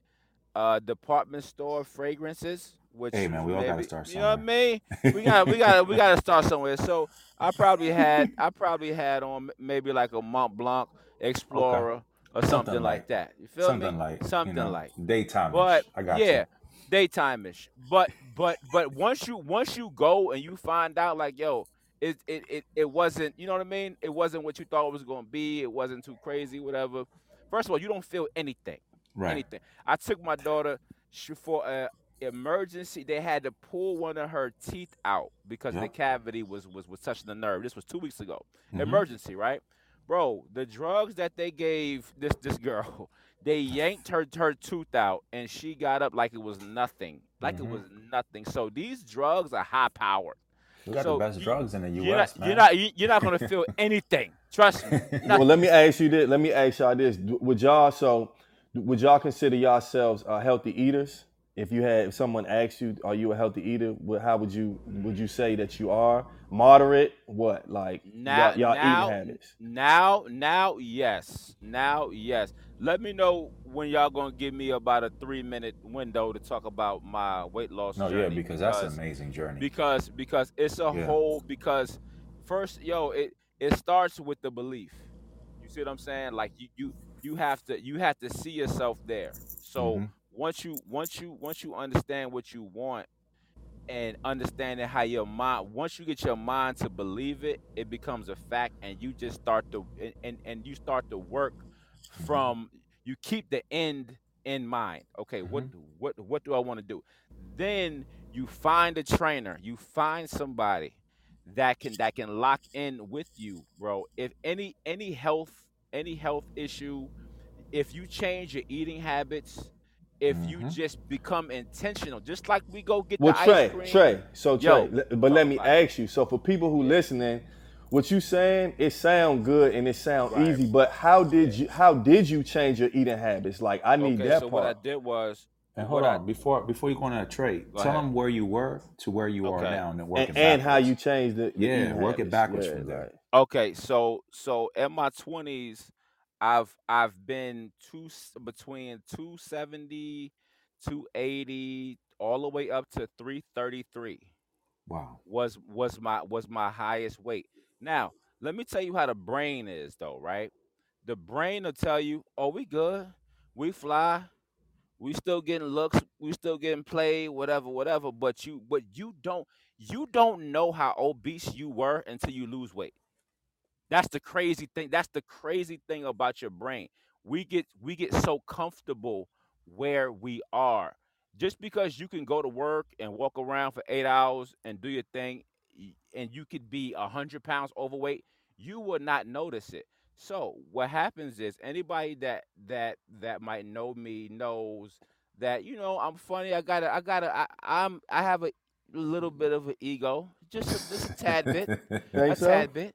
Speaker 3: uh, department store fragrances which
Speaker 4: Hey man, we all gotta start
Speaker 3: you know what I mean. We got we got we got to start somewhere. So I probably had I probably had on maybe like a Mont Blanc
Speaker 4: okay,
Speaker 3: Explorer or
Speaker 4: something
Speaker 3: something
Speaker 4: like
Speaker 3: like that. You feel me?
Speaker 4: something like you
Speaker 3: Something
Speaker 4: know
Speaker 3: like.
Speaker 4: daytime
Speaker 3: But
Speaker 4: ish. I got you.
Speaker 3: yeah, daytime-ish. But but but once you once you go and you find out like yo, it it it, it wasn't you know what I mean? It wasn't what you thought it was gonna be. It wasn't too crazy, whatever. First of all, you don't feel anything,
Speaker 4: Right.
Speaker 3: anything. I took my daughter sh- for a emergency. They had to pull one of her teeth out because the cavity was was was touching the nerve. This was two weeks ago.
Speaker 4: hmm
Speaker 3: Emergency, right? Bro, the drugs that they gave this this girl, they yanked her her tooth out and she got up like it was nothing. Like it
Speaker 4: hmm
Speaker 3: was nothing. So these drugs are high powered.
Speaker 4: We got the best
Speaker 3: you,
Speaker 4: drugs in the
Speaker 3: you're not
Speaker 4: U.S.,
Speaker 3: you're not you- you're not gonna feel anything. Trust me.
Speaker 1: Well, let me ask you this. Let me ask y'all this. Would y'all so would y'all consider yourselves uh, healthy eaters? If you had if someone asked you, are you a healthy eater? What, how would you would you say that you are? Moderate? What like
Speaker 3: Now
Speaker 1: y'all, y'all
Speaker 3: now
Speaker 1: eating habits?
Speaker 3: now now yes. Now yes. Let me know when y'all gonna give me about a three minute window to talk about my weight loss
Speaker 4: No, yeah,
Speaker 3: journey
Speaker 4: because that's an amazing journey.
Speaker 3: because because it's a
Speaker 4: Yeah.
Speaker 3: whole because first yo it it starts with the belief you see what i'm saying like you you you have to you have to see yourself there so
Speaker 4: hmm
Speaker 3: once you once you once you understand what you want and understanding how your mind once you get your mind to believe it it becomes a fact and you just start to and and, and you start to work
Speaker 4: hmm
Speaker 3: from you keep the end in mind. Okay what
Speaker 4: hmm
Speaker 3: do- what what do i want to do? Then you find a trainer you find somebody that can that can lock in with you bro. If any any health any health issue if you change your eating habits if you
Speaker 4: hmm
Speaker 3: just become intentional just like we go get
Speaker 1: Well,
Speaker 3: the ice
Speaker 1: Trey,
Speaker 3: cream
Speaker 1: Trey. So Trey,
Speaker 3: yo
Speaker 1: le- but let me
Speaker 3: about
Speaker 1: ask you. So for people who listening, what you saying, it sound good and it sound
Speaker 3: right
Speaker 1: easy. But how did you how did you change your eating habits? Like I need
Speaker 3: okay
Speaker 1: that
Speaker 3: so what i did was
Speaker 4: And
Speaker 3: what
Speaker 4: hold
Speaker 3: i
Speaker 4: on, before before you go on that trade,
Speaker 3: go
Speaker 4: tell
Speaker 3: ahead
Speaker 4: them where you were to where you are now, and then
Speaker 1: And,
Speaker 4: working
Speaker 1: and how you changed the, the
Speaker 4: Yeah,
Speaker 1: eating
Speaker 4: work it backwards
Speaker 1: Yeah,
Speaker 4: from there.
Speaker 1: like
Speaker 3: Okay, so so in my twenties, I've I've been two between 270, 280, all the way up to 333
Speaker 4: Wow.
Speaker 3: was was my was my highest weight. Now, let me tell you how the brain is though, right? The brain will tell you, "Oh, we good. We fly. We still getting looks. We still getting played, whatever, whatever." But you but you don't you don't know how obese you were until you lose weight. That's the crazy thing. That's the crazy thing about your brain. We get we get so comfortable where we are. Just because you can go to work and walk around for eight hours and do your thing, and you could be a hundred pounds overweight, you would not notice it. So what happens is anybody that that that might know me knows that you know I'm funny. I got to I got to I, I'm I have a little bit of an ego, just a, just a tad bit, a
Speaker 1: so?
Speaker 3: tad bit.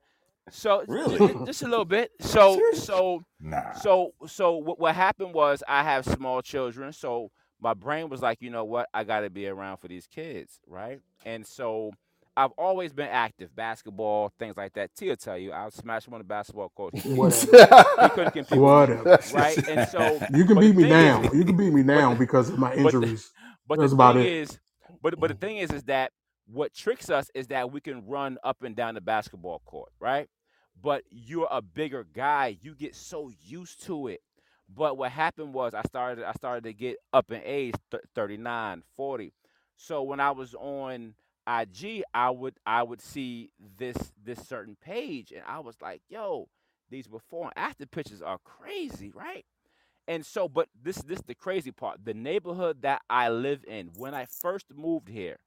Speaker 3: So
Speaker 4: really?
Speaker 3: just a little bit. So
Speaker 4: Seriously?
Speaker 3: so
Speaker 4: Nah.
Speaker 3: so so what what happened was I have small children, so my brain was like, you know what, I got to be around for these kids, right? And so I've always been active, basketball, things like that. Tia tell you, I'll smash him on the basketball court. He couldn't,
Speaker 2: Whatever.
Speaker 3: he couldn't compete with me,
Speaker 2: Whatever.
Speaker 3: right? And so,
Speaker 2: You can beat me
Speaker 3: thing is,
Speaker 2: now. You can beat me now because of my
Speaker 3: but the,
Speaker 2: injuries.
Speaker 3: but the
Speaker 2: That's about
Speaker 3: thing
Speaker 2: it.
Speaker 3: is, but but the thing is, is that what tricks us is that we can run up and down the basketball court, right? But you're a bigger guy, you get so used to it. But what happened was I started I started to get up in age, th- 39, 40. So when I was on IG, I would I would see this this certain page, and I was like, "Yo, these before and after pictures are crazy, right?" And so, but this this the crazy part. The neighborhood that I live in, when I first moved here,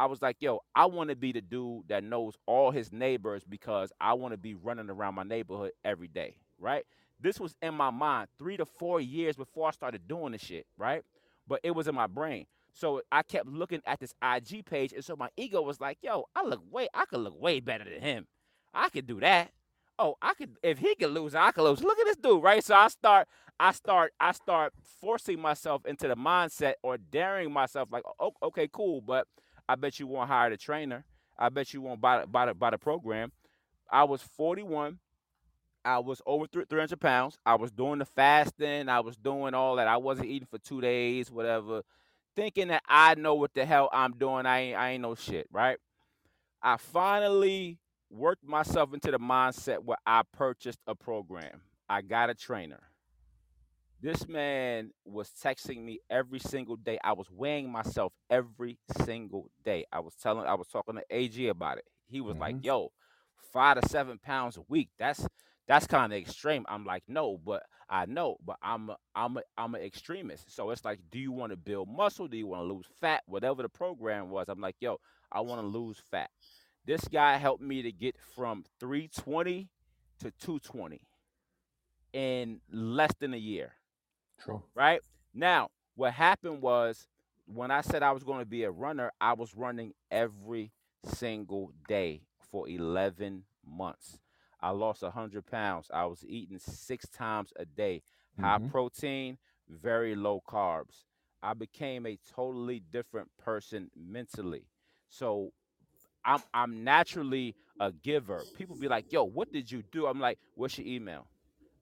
Speaker 3: I was like, yo, I want to be the dude that knows all his neighbors because I want to be running around my neighborhood every day, right? This was in my mind three to four years before I started doing the shit, right? But it was in my brain. So I kept looking at this IG page, and so my ego was like, yo, I look way, I could look way better than him. I could do that. Oh, I could if he could lose, I could lose. Look at this dude, right? So I start, I start, I start forcing myself into the mindset or daring myself, like, oh, okay, cool, but I bet you won't hire the trainer. I bet you won't buy buy buy the program. I was 41. I was over 300 pounds. I was doing the fasting. I was doing all that. I wasn't eating for two days, whatever. thinking that I know what the hell I'm doing. I ain't I ain't no shit, right? I finally worked myself into the mindset where I purchased a program. I got a trainer. This man was texting me every single day. I was weighing myself every single day. I was telling, I was talking to AG about it. He was like,
Speaker 1: Mhm.
Speaker 3: "Yo, five to seven pounds a week. That's that's kind of extreme." I'm like, "No, but I know, but I'm a, I'm a, I'm an extremist. So it's like, do you want to build muscle? Do you want to lose fat? Whatever the program was, I'm like, yo, I want to lose fat. This guy helped me to get from 320 to 220 in less than a year
Speaker 2: True.
Speaker 3: right? Now, what happened was when I said I was going to be a runner, I was running every single day for 11 months. I lost 100 pounds. I was eating six times a day, high
Speaker 1: Mhm.
Speaker 3: protein, very low carbs. I became a totally different person mentally. So I'm I'm naturally a giver. People be like, "Yo, what did you do?" I'm like, "What's your email?"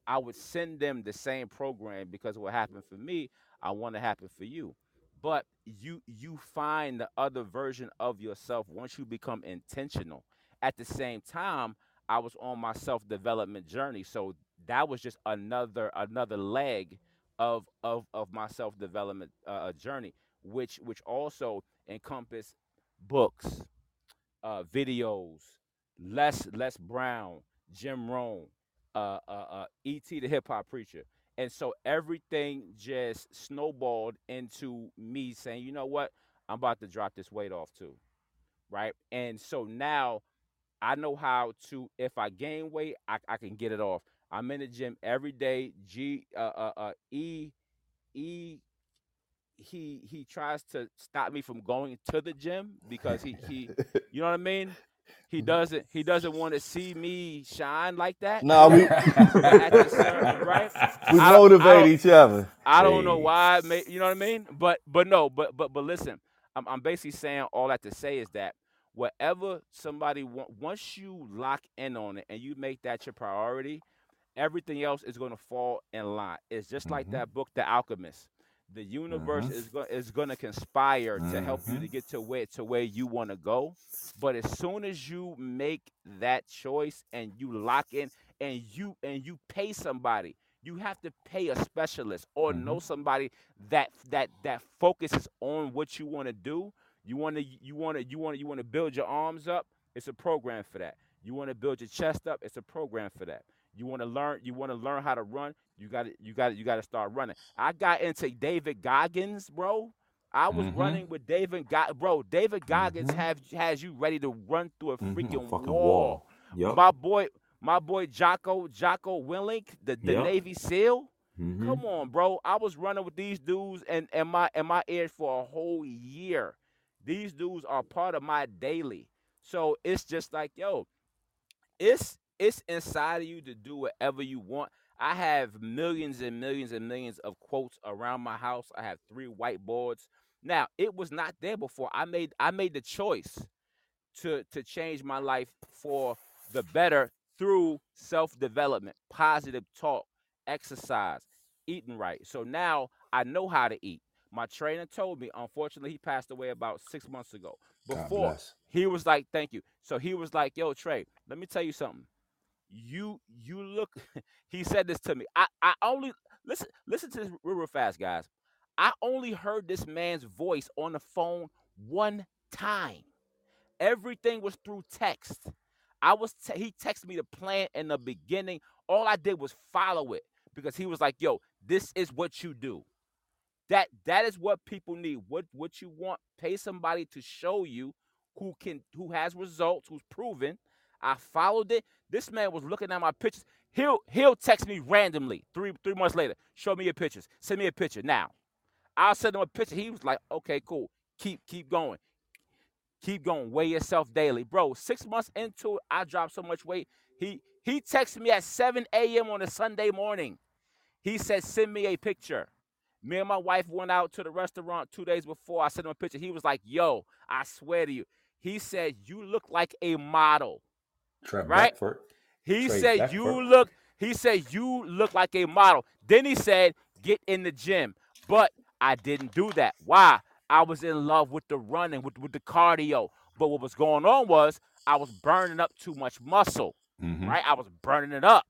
Speaker 3: I would send them the same program because what happened for me, I want to happen for you. But you you find the other version of yourself once you become intentional. At the same time, I was on my self-development journey. So that was just another another leg of of of my self-development uh, journey, which which also encompassed books, uh, videos, Les Les Brown, Jim Rohn, uh, uh, uh, E.T. the hip hop preacher, and so everything just snowballed into me saying, you know what, I'm about to drop this weight off too, right? And so now I know how to. If I gain weight, I, I can get it off. I'm in the gym every day. G uh, uh, uh, E E he he tries to stop me from going to the gym because he he you know what I mean? He doesn't he doesn't want to see me shine like that.
Speaker 1: No, we
Speaker 3: at certain, right?
Speaker 1: we
Speaker 3: I don't- I
Speaker 1: motivate each other.
Speaker 3: I don't know why. May, you know what I mean? But but no. But but but listen. I'm I'm basically saying all that to say is that whatever somebody want, once you lock in on it and you make that your priority, everything else is going to fall in line. It's just like
Speaker 1: Mhm.
Speaker 3: that book, The Alchemist. The universe
Speaker 1: Mhm.
Speaker 3: is going is going to conspire to help you to
Speaker 4: Mhm.
Speaker 3: get to where to where you want to go. But as soon as you make that choice and you lock in and you and you pay somebody, you have to pay a specialist or know somebody that that that focuses on what you want to do. You want to you want to you want to you want to build your arms up. It's a program for that. You want to build your chest up. It's a program for that. You want to learn. You want to learn how to run. You got to you got to you got to start running. I got into David Goggins, bro. I was
Speaker 4: Mhm.
Speaker 3: running with David God, bro. David Goggins
Speaker 4: Mhm.
Speaker 3: have has you ready to run through a
Speaker 4: Mhm, a
Speaker 3: freaking wall.
Speaker 4: wall. Yup.
Speaker 3: My boy, my boy Jocko Jocko Willink, the, the
Speaker 4: Yep.
Speaker 3: Navy SEAL.
Speaker 4: Mhm.
Speaker 3: Come on, bro. I was running with these dudes and, and my and my ears for a whole year. These dudes are part of my daily. So it's just like, yo, it's it's inside of you to do whatever you want. I have millions and millions and millions of quotes around my house. I have three whiteboards. Now, it was not there before. I made I made the choice to to change my life for the better through self-development, positive talk, exercise, eating right. So now I know how to eat. My trainer told me, unfortunately, he passed away about six months ago.
Speaker 4: God
Speaker 3: Before
Speaker 4: bless.
Speaker 3: he was like, "Thank you." So he was like, "Yo, Trey, let me tell you something. You you look." he said this to me. I I only listen listen to this real, real fast, guys. I only heard this man's voice on the phone one time. Everything was through text. I was te- he texted me the plan in the beginning. All I did was follow it because he was like, "Yo, this is what you do." That that is what people need. What what you want? Pay somebody to show you who can who has results, who's proven. I followed it. This man was looking at my pictures. He'll he'll text me randomly three three months later. Show me your pictures. Send me a picture now. I'll send him a picture. He was like, okay, cool. Keep keep going. Keep going. Weigh yourself daily. Bro, six months into it, I dropped so much weight. He he texted me at 7 a.m. on a Sunday morning. He said, send me a picture. Me and my wife went out to the restaurant two days before. I sent him a picture. He was like, yo, I swear to you. He said, you look like a model.
Speaker 4: Trent
Speaker 3: Right?
Speaker 4: Beckford.
Speaker 3: He
Speaker 4: Trey
Speaker 3: said, you look, he said, you look like a model. Then he said, get in the gym. But I didn't do that. Why? I was in love with the running, with with the cardio. But what was going on was I was burning up too much muscle,
Speaker 4: Mhm.
Speaker 3: right? I was burning it up,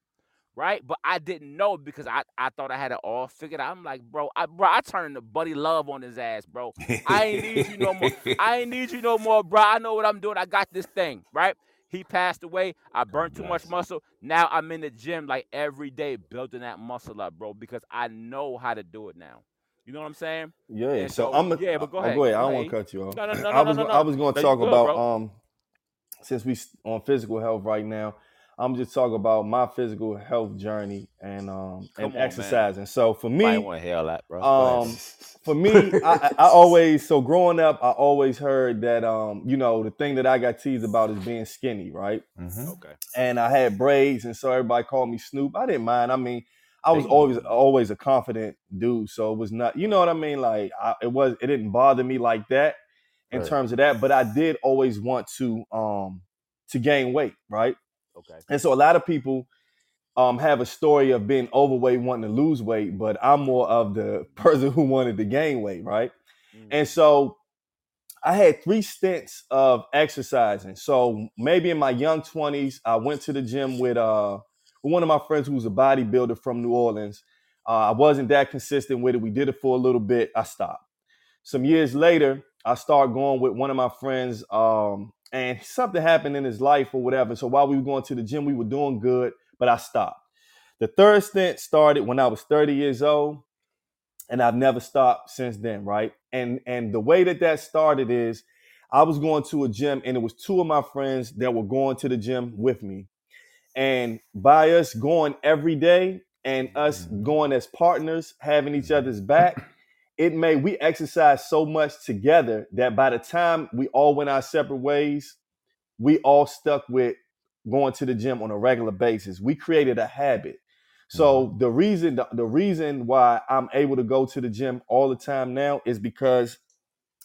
Speaker 3: right? But I didn't know because I, I thought I had it all figured out. I'm like, bro, I bro, I turned to Buddy Love on his ass, bro. I ain't need you no more. I ain't need you no more, bro. I know what I'm doing. I got this thing, right? He passed away. I burned too much muscle. Now I'm in the gym like every day building that muscle up, bro, because I know how to do it now. You know what I'm saying?
Speaker 1: Yeah,
Speaker 3: And
Speaker 1: so, I'm. A,
Speaker 3: yeah, but go
Speaker 1: oh,
Speaker 3: ahead,
Speaker 1: Go ahead. I don't want to cut you off.
Speaker 3: No, no, no,
Speaker 1: I was.
Speaker 3: no, no.
Speaker 1: I was going to talk
Speaker 3: good,
Speaker 1: about
Speaker 3: bro.
Speaker 1: um, since we on physical health right now. I'm just talking about my physical health journey and um
Speaker 3: Come
Speaker 1: and
Speaker 3: on, man.
Speaker 1: exercising. So for me,
Speaker 3: I want to hear that, bro.
Speaker 1: Um, for me, I, I I always so growing up, I always heard that um, you know, the thing that I got teased about is being skinny, right?
Speaker 4: Mhm.
Speaker 3: okay.
Speaker 1: And I had braids, and so everybody called me Snoop. I didn't mind. I mean, I was always always a confident dude, so it was not, you know what I mean? Like I, it was, it didn't bother me like that in
Speaker 4: Right.
Speaker 1: terms of that. But I did always want to um to gain weight, right?
Speaker 3: Okay.
Speaker 1: And so a lot of people um, have a story of being overweight, wanting to lose weight, but I'm more of the person who wanted to gain weight, right?
Speaker 3: Mm.
Speaker 1: And so I had three stints of exercising. So maybe in my young 20s, I went to the gym with uh, one of my friends who was a bodybuilder from New Orleans. Uh, I wasn't that consistent with it. We did it for a little bit. I stopped. Some years later, I started going with one of my friends, um, and something happened in his life or whatever. So while we were going to the gym, we were doing good, but I stopped. The third stint started when I was 30 years old, and I've never stopped since then, right? And and the way that that started is I was going to a gym, and it was two of my friends that were going to the gym with me. And by us going every day and us
Speaker 4: Mhm.
Speaker 1: going as partners, having each other's back, it made we exercised so much together that by the time we all went our separate ways, we all stuck with going to the gym on a regular basis. We created a habit. So mm-hmm. the reason the, the reason why I'm able to go to the gym all the time now is because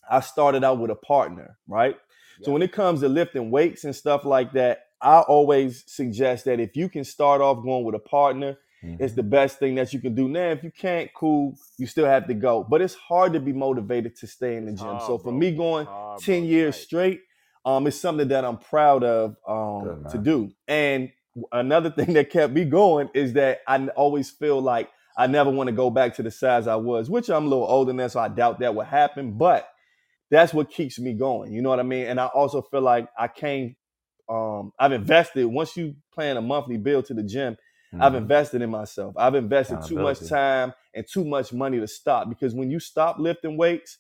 Speaker 1: I started out with a partner, right? So when it comes to lifting weights and stuff like that, I always suggest that if you can start off going with a partner, it's
Speaker 4: Mhm.
Speaker 1: the best thing that you can do. Now, if you can't, cool, you still have to go. But it's hard to be motivated to stay in the gym.
Speaker 3: hard,
Speaker 1: so for
Speaker 3: bro.
Speaker 1: me going
Speaker 3: Hard,
Speaker 1: 10
Speaker 3: bro.
Speaker 1: years
Speaker 3: Right.
Speaker 1: straight, um, it's something that I'm proud of
Speaker 4: Good,
Speaker 1: um, to do. And another thing that kept me going is that I always feel like I never want to go back to the size I was, which I'm a little older now, so I doubt that would happen. But that's what keeps me going. You know what I mean? And I also feel like I came, um, I've invested. Once you plan a monthly bill to the gym, I've
Speaker 4: Mhm.
Speaker 1: invested in myself. I've invested too much time and too much money to stop because when you stop lifting weights,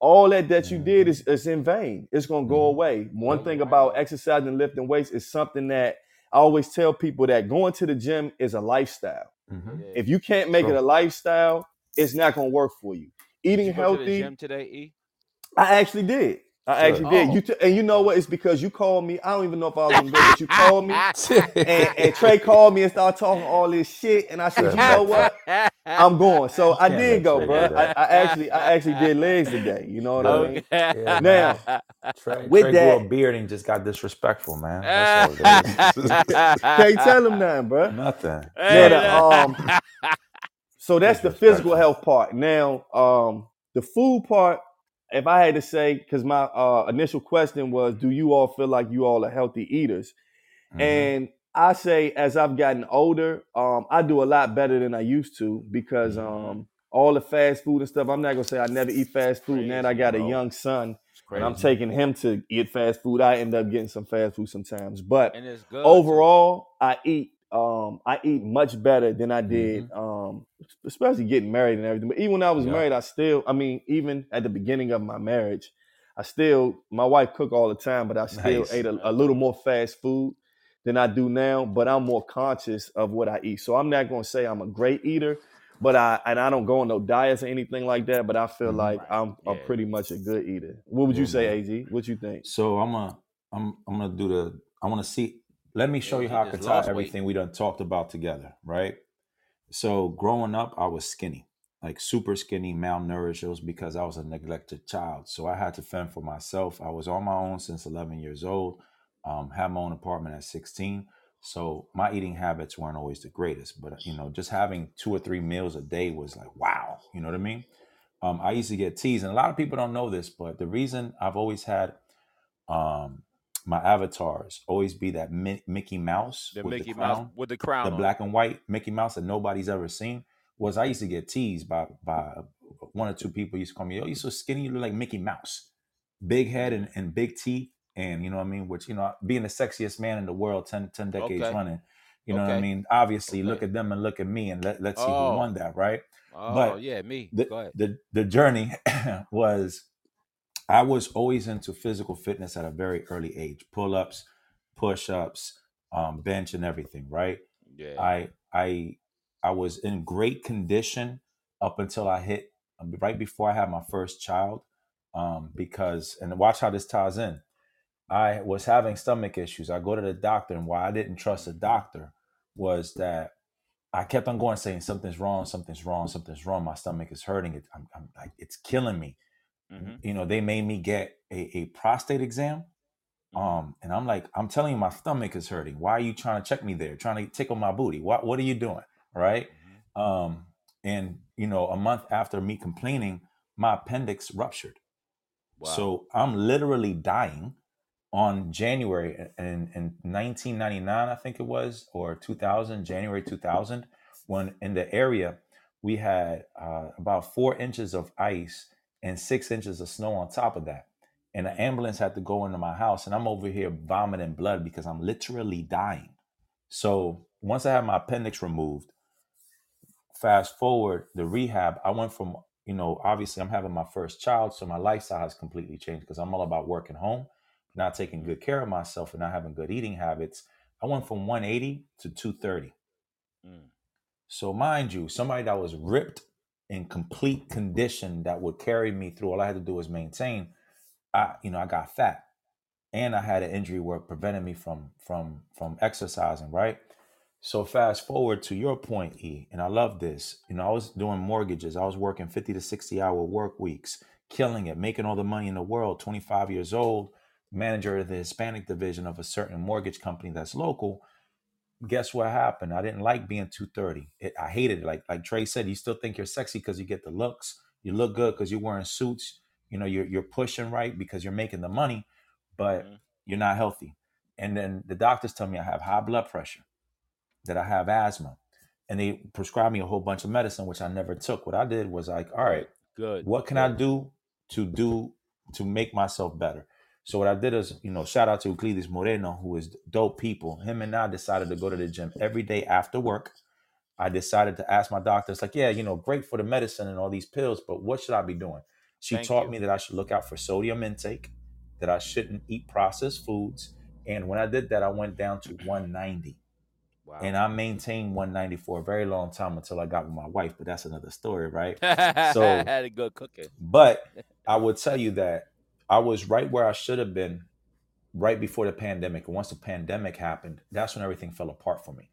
Speaker 1: all that that you did is, is in vain. It's gonna go
Speaker 4: Mhm.
Speaker 1: away. One thing about exercising and lifting weights is something that I always tell people that going to the gym is a lifestyle.
Speaker 4: Mhm.
Speaker 3: Yeah.
Speaker 1: If you can't make it a lifestyle, it's not gonna work for you.
Speaker 3: Did
Speaker 1: Eating
Speaker 3: you go to the
Speaker 1: healthy,
Speaker 3: gym today, E?
Speaker 1: I actually did. I
Speaker 4: Good.
Speaker 1: actually did.
Speaker 3: Oh.
Speaker 1: You t- and you know what? It's because you called me. I don't even know if I was gonna go, but you called me. And, and Trey called me and started talking all this shit, and I said, you know what? I'm going. So I
Speaker 4: Can't
Speaker 1: did
Speaker 4: let
Speaker 1: go,
Speaker 4: Trey
Speaker 1: bro. I. I actually, I actually did legs today. You know what I mean?
Speaker 4: Yeah,
Speaker 1: Now,
Speaker 4: Trey,
Speaker 1: With
Speaker 4: Trey
Speaker 1: that-
Speaker 4: grew a beard and just got disrespectful, man. That's all it is.
Speaker 1: Can't tell him nothing, bro.
Speaker 4: Nothing.
Speaker 1: Now, the, um, so that's the physical health part. Now, um, the food part. If I had to say, because my uh, initial question was, do you all feel like you all are healthy eaters?
Speaker 4: Mhm.
Speaker 1: And I say, as I've gotten older, um, I do a lot better than I used to because
Speaker 4: Mhm.
Speaker 1: um, all the fast food and stuff. I'm not gonna say I never eat fast food. Now that I
Speaker 3: Crazy,
Speaker 1: got a
Speaker 3: bro.
Speaker 1: young son, and I'm taking him to eat fast food. I end up getting some fast food sometimes, but
Speaker 3: and it's good. too.
Speaker 1: overall, I eat. Um, I eat much better than I did.
Speaker 3: Mm-hmm.
Speaker 1: Especially getting married and everything. But even when I was
Speaker 4: Yeah.
Speaker 1: married, I still. I mean, even at the beginning of my marriage, I still. My wife cook all the time, but I still
Speaker 4: Nice.
Speaker 1: ate a, a little more fast food than I do now. But I'm more conscious of what I eat. So I'm not gonna say I'm a great eater, but I and I don't go on no diets or anything like that. But I feel
Speaker 4: Mhm.
Speaker 1: like
Speaker 3: Right.
Speaker 1: I'm, I'm pretty much a good eater. What would you
Speaker 4: Yeah,
Speaker 1: say,
Speaker 4: man.
Speaker 1: Az? What you think?
Speaker 4: So I'm gonna I'm I'm gonna do the I want to see. Let me show
Speaker 3: Yeah,
Speaker 4: you how I
Speaker 3: just
Speaker 4: could tie
Speaker 3: lost weight.
Speaker 4: everything we done talked about together, right? So growing up, I was skinny, like super skinny, malnourished. It was because I was a neglected child, so I had to fend for myself. I was on my own since 11 years old. Um, had my own apartment at 16. So my eating habits weren't always the greatest, but you know, just having two or three meals a day was like wow. You know what I mean? um, I used to get teased, and a lot of people don't know this, but the reason I've always had um, my avatars always be that Mi- Mickey Mouse
Speaker 3: The
Speaker 4: with
Speaker 3: Mickey
Speaker 4: the
Speaker 3: Mouse
Speaker 4: crown,
Speaker 3: with the crown
Speaker 4: the
Speaker 3: on.
Speaker 4: black and white Mickey Mouse that nobody's ever seen, was I used to get teased by by one or two people used to call me, oh, "Yo, you so skinny, you look like Mickey Mouse, big head and, and big teeth." And you know what I mean? Which, you know, being the sexiest man in the world 10, 10 decades
Speaker 3: Okay.
Speaker 4: running, you know what I mean? Obviously, look at them and look at me and let, let's see
Speaker 3: Oh.
Speaker 4: who won that, right?
Speaker 3: Oh
Speaker 4: but
Speaker 3: yeah, me.
Speaker 4: the, the the journey was I was always into physical fitness at a very early age. Pull ups, push ups, um, bench and everything, right?
Speaker 3: Yeah.
Speaker 4: I I I was in great condition up until I hit um, right before I had my first child. Um, because and watch how this ties in. I was having stomach issues. I go to the doctor, and why I didn't trust the doctor was that I kept on going saying something's wrong, something's wrong, something's wrong. My stomach is hurting. It, I'm, I'm like it's killing me.
Speaker 3: Mhm.
Speaker 4: You know, they made me get a, a prostate exam.
Speaker 3: Mhm.
Speaker 4: Um, and I'm like, I'm telling you, my stomach is hurting. Why are you trying to check me there? Trying to tickle my booty? What What are you doing? Right?
Speaker 3: Mhm.
Speaker 4: Um, and you know, a month after me complaining, my appendix ruptured.
Speaker 3: Wow.
Speaker 4: So I'm literally dying on January in, in 1999, I think it was, or 2000, January 2000, when in the area we had uh, about four inches of ice and six inches of snow on top of that. And an ambulance had to go into my house, and I'm over here vomiting blood because I'm literally dying. So once I had my appendix removed, fast forward the rehab, I went from, you know, obviously I'm having my first child, so my lifestyle has completely changed because I'm all about working home, not taking good care of myself, and not having good eating habits. I went from 180 to 230.
Speaker 3: Mm.
Speaker 4: So mind you, somebody that was ripped in complete condition that would carry me through. All I had to do was maintain. I, you know, I got fat, and I had an injury where it prevented me from from from exercising. Right. So fast forward to your point, E, and I love this. You know, I was doing mortgages. I was working fifty to sixty hour work weeks, killing it, making all the money in the world. Twenty five years old, manager of the Hispanic division of a certain mortgage company that's local guess what happened? I didn't like being 230. It, I hated it. Like like Trey said, you still think you're sexy because you get the looks. You look good because you're wearing suits. You know, you're you're pushing right because you're making the money, but
Speaker 3: Mhm.
Speaker 4: you're not healthy. And then the doctors tell me I have high blood pressure, that I have asthma, and they prescribed me a whole bunch of medicine which I never took. What I did was like, all right,
Speaker 3: Good.
Speaker 4: what can I do to do to make myself better? So what I did is, you know, shout out to Euclides Moreno, who is dope people. Him and I decided to go to the gym every day after work. I decided to ask my doctor, it's like, yeah, you know, great for the medicine and all these pills, but what should I be doing? She
Speaker 3: Thank
Speaker 4: taught
Speaker 3: you.
Speaker 4: me that I should look out for sodium intake, that I shouldn't eat processed foods. And when I did that, I went down to 190
Speaker 3: Wow.
Speaker 4: and I maintained 190 for a very long time until I got with my wife, but that's another story, right? So- I
Speaker 3: had a good cooking.
Speaker 4: But I would tell you that I was right where I should have been right before the pandemic. And once the pandemic happened, that's when everything fell apart for me.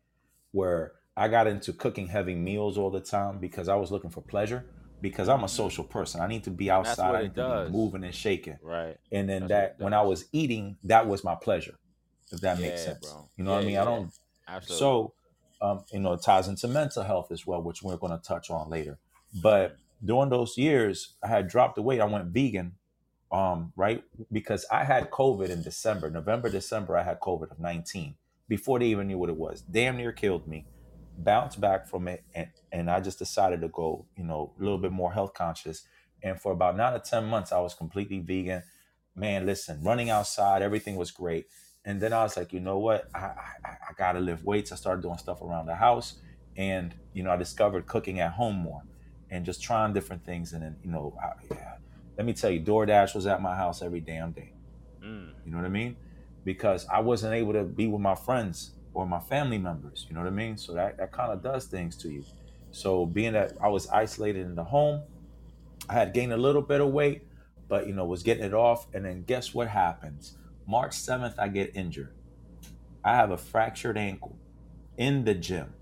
Speaker 4: Where I got into cooking heavy meals all the time because I was looking for pleasure. Because I'm a social person, I need to be outside, I need to be moving and shaking.
Speaker 3: Right.
Speaker 4: And then
Speaker 3: That's
Speaker 4: that, when I was eating, that was my pleasure. If that makes sense,
Speaker 3: bro.
Speaker 4: you know what I mean.
Speaker 3: yeah.
Speaker 4: I don't
Speaker 3: Absolutely.
Speaker 4: so, um, you know, it ties into mental health as well, which we're going to touch on later. But during those years, I had dropped the weight. I went vegan, um, right? Because I had COVID in December, November, December. I had COVID of 19 before they even knew what it was. Damn near killed me. Bounced back from it, and and I just decided to go, you know, a little bit more health conscious. And for about nine or ten months, I was completely vegan. Man, listen, running outside, everything was great. And then I was like, you know what? I, I, I got to lift weights. I started doing stuff around the house. And, you know, I discovered cooking at home more and just trying different things. And then, you know, I, yeah, let me tell you, DoorDash was at my house every damn day.
Speaker 3: Mm.
Speaker 4: You know what I mean? Because I wasn't able to be with my friends or my family members. You know what I mean? So that, that kind of does things to you. So being that I was isolated in the home, I had gained a little bit of weight, but you know, was getting it off. And then guess what happens? March 7th, I get injured. I have a fractured ankle in the gym.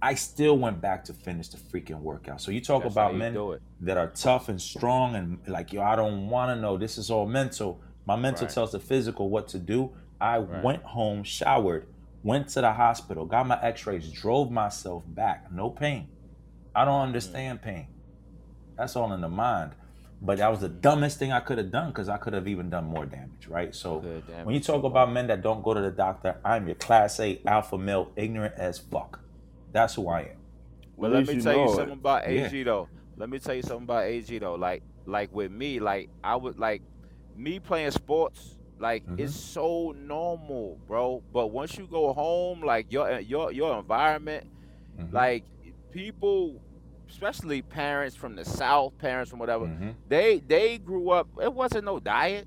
Speaker 4: I still went back to finish the freaking workout. So you talk
Speaker 3: That's
Speaker 4: about
Speaker 3: you
Speaker 4: men that are tough and strong and like, yo, I don't want to know. This is all mental. My mental
Speaker 3: Right.
Speaker 4: tells the physical what to do. I
Speaker 3: Right.
Speaker 4: went home, showered, went to the hospital, got my x rays, drove myself back. No pain. I don't understand pain. That's all in the mind. But that was the dumbest thing I could have done because I could have even done more damage, right? So
Speaker 3: damage
Speaker 4: when you talk about men that don't go to the doctor, I'm your class A alpha male, ignorant as fuck. That's who I am.
Speaker 3: But
Speaker 1: At
Speaker 3: let me
Speaker 1: you
Speaker 3: tell you
Speaker 1: know it.
Speaker 3: something about
Speaker 4: Yeah.
Speaker 3: AG though. Let me tell you something about AG though. Like like with me, like I would like me playing sports. Like
Speaker 4: Mhm.
Speaker 3: it's so normal, bro. But once you go home, like your your your environment,
Speaker 4: Mhm.
Speaker 3: like people, especially parents from the south, parents from whatever,
Speaker 4: Mhm.
Speaker 3: they they grew up. It wasn't no diet.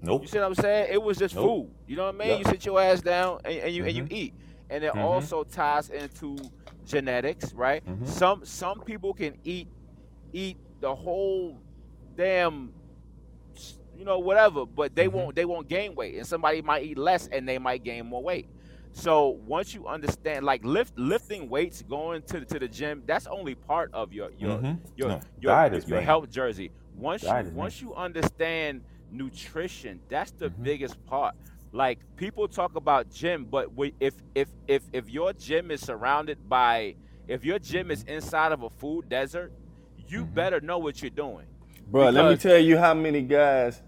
Speaker 4: Nope.
Speaker 3: You see what I'm saying? It was just
Speaker 4: Nope.
Speaker 3: food. You know what I mean?
Speaker 4: Yep.
Speaker 3: You sit your ass down and, and you and you
Speaker 4: Mhm.
Speaker 3: eat, and it
Speaker 4: Mhm.
Speaker 3: also ties into genetics, right?
Speaker 4: Mhm.
Speaker 3: Some some people can eat eat the whole damn, you know, whatever, but they
Speaker 4: Mhm.
Speaker 3: won't they won't gain weight, and somebody might eat less and they might gain more weight. So once you understand, like lift lifting weights, going to the, to the gym, that's only part of your your
Speaker 4: Mhm.
Speaker 3: your
Speaker 4: No,
Speaker 3: your,
Speaker 4: diet is
Speaker 3: your health jersey. Once
Speaker 4: Diet
Speaker 3: you once you understand nutrition, that's the
Speaker 4: Mhm.
Speaker 3: biggest part. Like people talk about gym, but we, if if if if your gym is surrounded by if your gym is inside of a food desert, you
Speaker 4: Mhm.
Speaker 3: better know what you're doing.
Speaker 1: Bro, let me tell you how many guys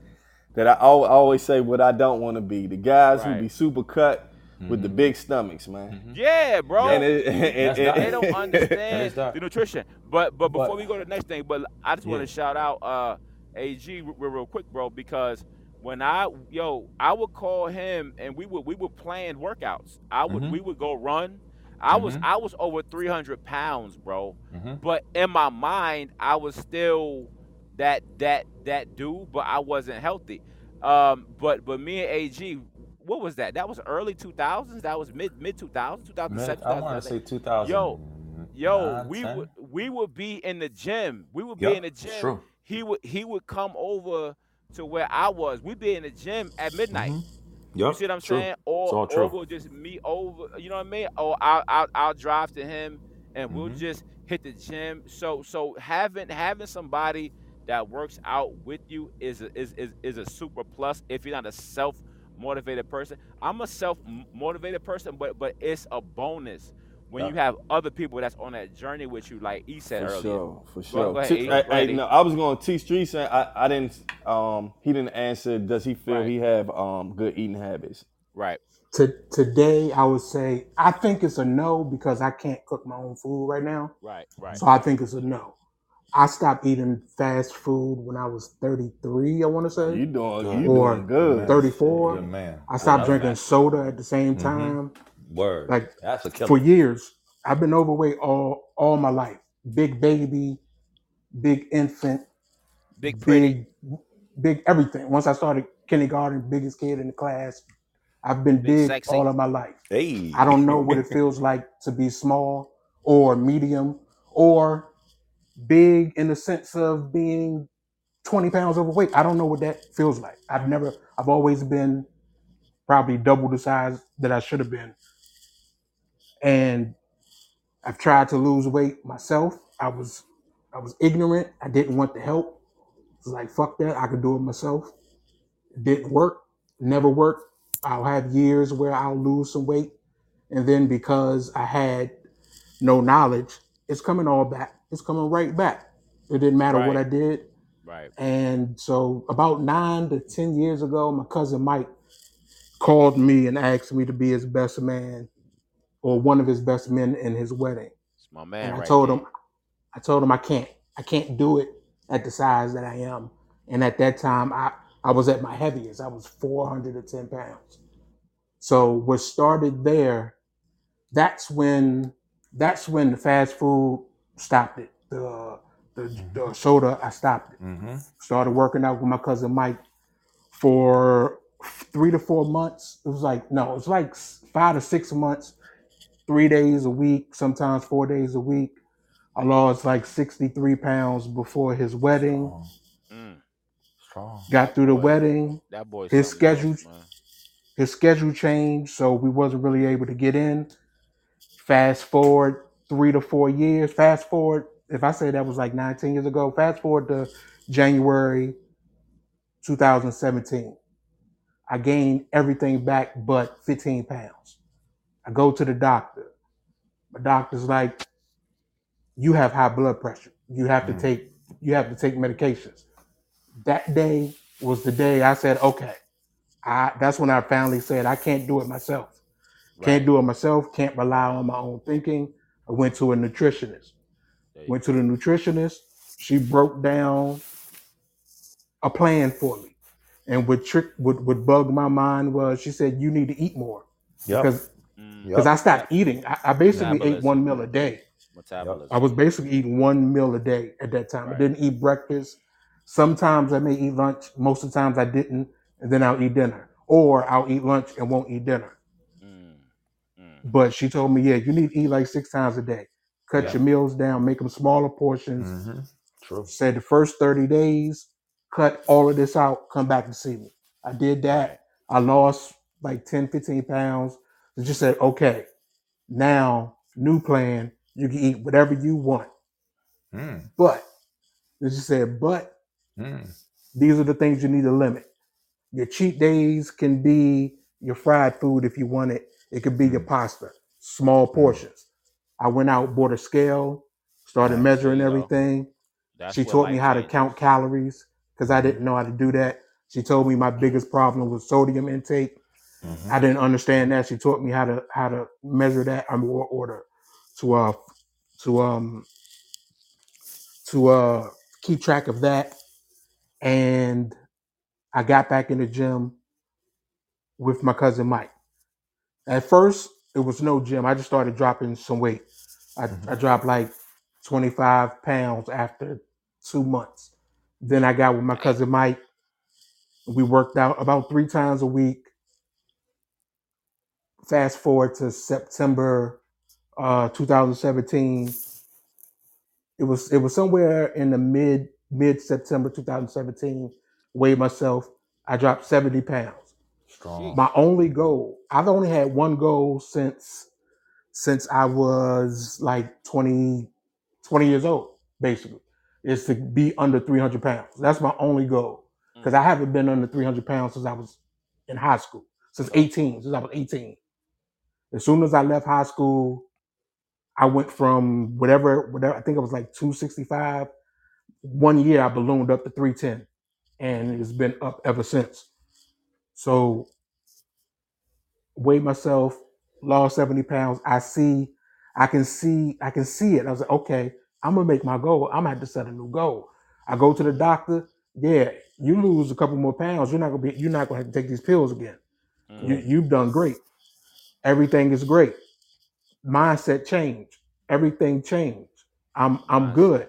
Speaker 1: that I always say what I don't want to be. The guys who be super cut with the
Speaker 4: Mhm.
Speaker 1: big stomachs, man.
Speaker 4: Mhm.
Speaker 3: Yeah, bro.
Speaker 1: And it- and-
Speaker 4: That's
Speaker 1: and-
Speaker 3: they don't understand the nutrition. But but before
Speaker 4: But-
Speaker 3: we go to the next thing, but I just want to shout out uh AG real, real quick, bro, because when I yo I would call him and we would we would plan workouts. I would
Speaker 4: Mhm.
Speaker 3: we would go run. I was
Speaker 4: Mhm.
Speaker 3: I was over three hundred pounds, bro.
Speaker 4: Mhm.
Speaker 3: But in my mind, I was still that that that dude, but I wasn't healthy. Um, but but me and AG, what was that? That was early two thousands. That was mid mid two thousands, two thousand
Speaker 4: Man,
Speaker 3: seven.
Speaker 4: I want to say 2000.
Speaker 3: Yo, Yo, we would we would be in the gym. We would be in the gym.
Speaker 4: true.
Speaker 3: He would he would come over to where I was. We'd be in the gym at midnight.
Speaker 4: Mhm.
Speaker 3: You
Speaker 4: Yup,
Speaker 3: see what I'm
Speaker 4: true.
Speaker 3: saying? Or or we'll just meet over. You know what I mean? Or I'll I'll, I'll drive to him and we'll
Speaker 4: Mhm.
Speaker 3: just hit the gym. So so having having somebody that works out with you is a, is, is is a super plus. If you're not a self motivated person, I'm a self motivated person, but but it's a bonus when
Speaker 4: Yeah.
Speaker 3: you have other people that's on that journey with you, like E said earlier.
Speaker 1: For
Speaker 3: earlier.
Speaker 1: sure, for sure.
Speaker 3: go ahead,
Speaker 1: T-
Speaker 3: E.
Speaker 1: hey,
Speaker 3: Go ahead,
Speaker 1: hey, no, I was going T Street saying I, I didn't um he didn't answer does he feel
Speaker 3: Right.
Speaker 1: he have um good eating habits?
Speaker 3: Right.
Speaker 2: To, today, I would say I think it's a no because I can't cook my own food right now.
Speaker 3: Right. Right.
Speaker 2: So I think it's a no. I stopped eating fast food when I was 33, I want to say.
Speaker 1: You doing you
Speaker 2: Or
Speaker 1: doing good.
Speaker 2: 34.
Speaker 4: Good man.
Speaker 2: I stopped
Speaker 4: love
Speaker 2: drinking
Speaker 4: that.
Speaker 2: soda at the same
Speaker 4: Mhm.
Speaker 2: time.
Speaker 4: Word.
Speaker 2: Like
Speaker 4: That's a killer.
Speaker 2: for years, I've been overweight all all my life. Big baby, big infant,
Speaker 3: Big pretty.
Speaker 2: big, big everything. Once I started kindergarten, biggest kid in the class. I've been
Speaker 3: Big
Speaker 2: big
Speaker 3: sexy.
Speaker 2: all of my life.
Speaker 4: Hey.
Speaker 2: I don't know what it feels like to be small or medium or big in the sense of being 20 pounds overweight. I don't know what that feels like. I've never, I've always been probably double the size that I should have been. And I've tried to lose weight myself. I was, I was ignorant. I didn't want the help. It's like, fuck that. I could do it myself. It didn't work. Never worked. I'll have years where I'll lose some weight. And then because I had no knowledge, it's coming all back. It's coming right back. It didn't matter what
Speaker 3: Right.
Speaker 2: I did.
Speaker 3: Right.
Speaker 2: And so about nine to 10 years ago, my cousin Mike called me and asked me to be his best man or one of his best men in his wedding.
Speaker 3: It's my man.
Speaker 2: And I
Speaker 3: right
Speaker 2: told
Speaker 3: there.
Speaker 2: him, I told him I can't. I can't do it at the size that I am. And at that time, I, I was at my heaviest. I was 410 pounds. So what started there, that's when that's when the fast food stopped it. The the, the soda, I stopped it.
Speaker 4: Mm-hmm.
Speaker 2: Started working out with my cousin Mike for three to four months. It was like no, it was like five to six months, three days a week, sometimes four days a week. I lost like 63 pounds before his wedding.
Speaker 3: Mm,
Speaker 4: Strong.
Speaker 2: Got through the
Speaker 3: Boy.
Speaker 2: wedding.
Speaker 3: that boy.
Speaker 2: His
Speaker 3: something else,
Speaker 2: schedule-
Speaker 3: man.
Speaker 2: His schedule changed, so we wasn't really able to get in. Fast forward three to four years. Fast forward, if I say that was like 19 years ago, fast forward to January 2017. I gained everything back but 15 pounds. I go to the doctor. My doctor's like, you have high blood pressure. You have to
Speaker 4: Mm.
Speaker 2: take you have to take medications. That day was the day I said, okay. I that's when I finally said I can't do it myself. Can't do it myself. Can't rely on my own thinking. I went to a nutritionist. Went to the nutritionist. She broke down a plan for me. And what trick what what bugged my mind was she said you need to eat more
Speaker 1: Yep.
Speaker 2: because because I stopped eating. I, I basically ate
Speaker 3: Metabolism.
Speaker 2: one meal a day.
Speaker 3: Metabolism.
Speaker 2: I was basically eating one meal a day at that time. I
Speaker 3: Right.
Speaker 2: didn't eat breakfast. Sometimes I may eat lunch. Most of the times I didn't, and then I'll eat dinner, or I'll eat lunch and won't eat dinner.
Speaker 3: Mm, mm.
Speaker 2: But she told me, yeah, you need to eat like six times a day. Cut
Speaker 1: Yeah.
Speaker 2: your meals down, make them smaller portions.
Speaker 1: Mm-hmm. True.
Speaker 2: Said the first 30 days, cut all of this out, come back and see me. I did that. I lost like 10, 15 pounds. They just said, okay, now, new plan, you can eat whatever you want.
Speaker 4: Mm,
Speaker 2: But, they just said, but
Speaker 4: mm,
Speaker 2: these are the things you need to limit. Your cheat days can be your fried food if you want it. It could be your
Speaker 4: Mm.
Speaker 2: pasta, small portions. I went out, bought a scale, started
Speaker 4: Nice.
Speaker 2: measuring
Speaker 3: There you go.
Speaker 2: everything. She taught me how to count calories because I didn't know how to do that. She told me my biggest problem was sodium intake.
Speaker 4: Mhm.
Speaker 2: I didn't understand that. She taught me how to how to measure that. I'm or order to uh to um to uh keep track of that. And I got back in the gym with my cousin Mike. At first, it was no gym. I just started dropping some weight. I,
Speaker 4: Mhm.
Speaker 2: I dropped like 25 pounds after two months. Then I got with my cousin Mike. We worked out about three times a week. Fast forward to September uh, 2017. It was it was somewhere in the mid mid September 2017. Weighed myself. I dropped 70 pounds
Speaker 4: Strong.
Speaker 2: my only goal i've only had one goal since since i was like 20 20 years old basically is to be under 300 pounds that's my only goal because i haven't been under 300 pounds since i was in high school since 18 since i was 18 as soon as i left high school i went from whatever whatever i think it was like 265 one year i ballooned up to 310 and it's been up ever since so weighed myself, lost 70 pounds. I see, I can see, I can see it. I was like, okay, I'm gonna make my goal. I'm gonna have to set a new goal. I go to the doctor. Yeah, you lose a couple more pounds. You're not gonna be. You're not gonna have to take these pills again.
Speaker 3: Mm.
Speaker 2: You, you've done great. Everything is great. Mindset changed. Everything changed. I'm I'm good.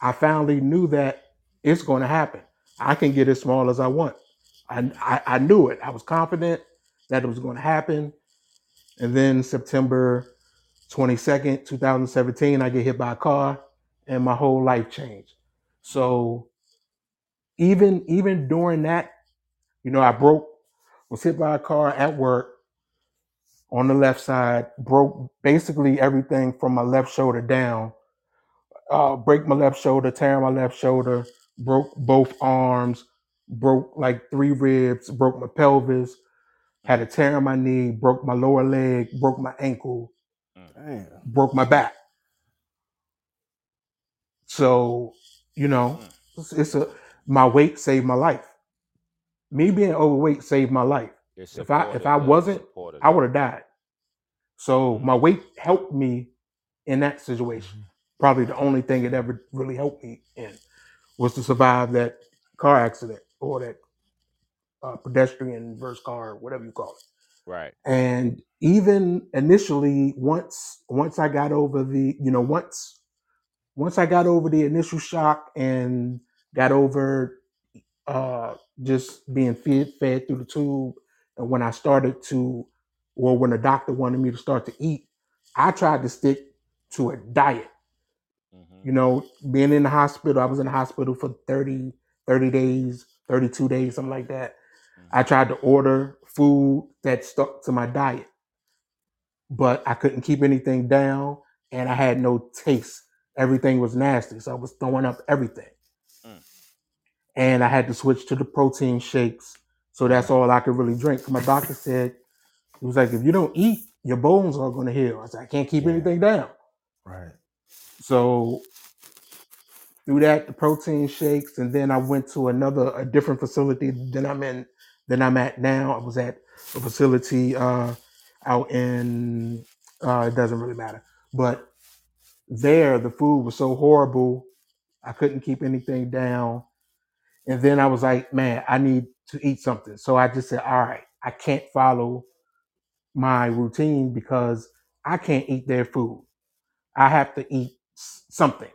Speaker 2: I finally knew that it's going to happen. I can get as small as I want. I, I I knew it. I was confident that it was going to happen. And then September 22nd, 2017, I get hit by a car and my whole life changed. So even even during that, you know, I broke, was hit by a car at work on the left side, broke basically everything from my left shoulder down. Uh, break my left shoulder, tear my left shoulder, broke both arms, broke like three ribs, broke my pelvis, had a tear in my knee, broke my lower leg, broke my ankle,
Speaker 1: Damn.
Speaker 2: broke my back. So, you know, it's, it's a my weight saved my life. Me being overweight saved my life.
Speaker 3: It's
Speaker 2: If I- if I wasn't, I would have died. So my weight helped me in that situation. Probably the only thing it ever really helped me in was to survive that car accident or that uh, pedestrian versus car, whatever you call it.
Speaker 3: Right.
Speaker 2: And even initially, once once I got over the, you know, once once I got over the initial shock and got over uh, just being fed fed through the tube, and when I started to, or when the doctor wanted me to start to eat, I tried to stick to a diet.
Speaker 3: Mm-hmm.
Speaker 2: You know, being in the hospital, I was in the hospital for 30, 30 days, 32 days, something like that. I tried to order food that stuck to my diet, but I couldn't keep anything down and I had no taste. Everything was nasty. So I was throwing up everything.
Speaker 3: Mm.
Speaker 2: And I had to switch to the protein shakes. So that's all I could really drink. My doctor said, he was like, if you don't eat, your bones are going to heal. I said, I can't keep
Speaker 4: Yeah.
Speaker 2: anything down.
Speaker 4: Right.
Speaker 2: So through that the protein shakes, and then I went to another a different facility than I'm in than I'm at now. I was at a facility uh, out in uh, it doesn't really matter, but there the food was so horrible I couldn't keep anything down, and then I was like, man, I need to eat something. So I just said, all right, I can't follow my routine because I can't eat their food. I have to eat s- something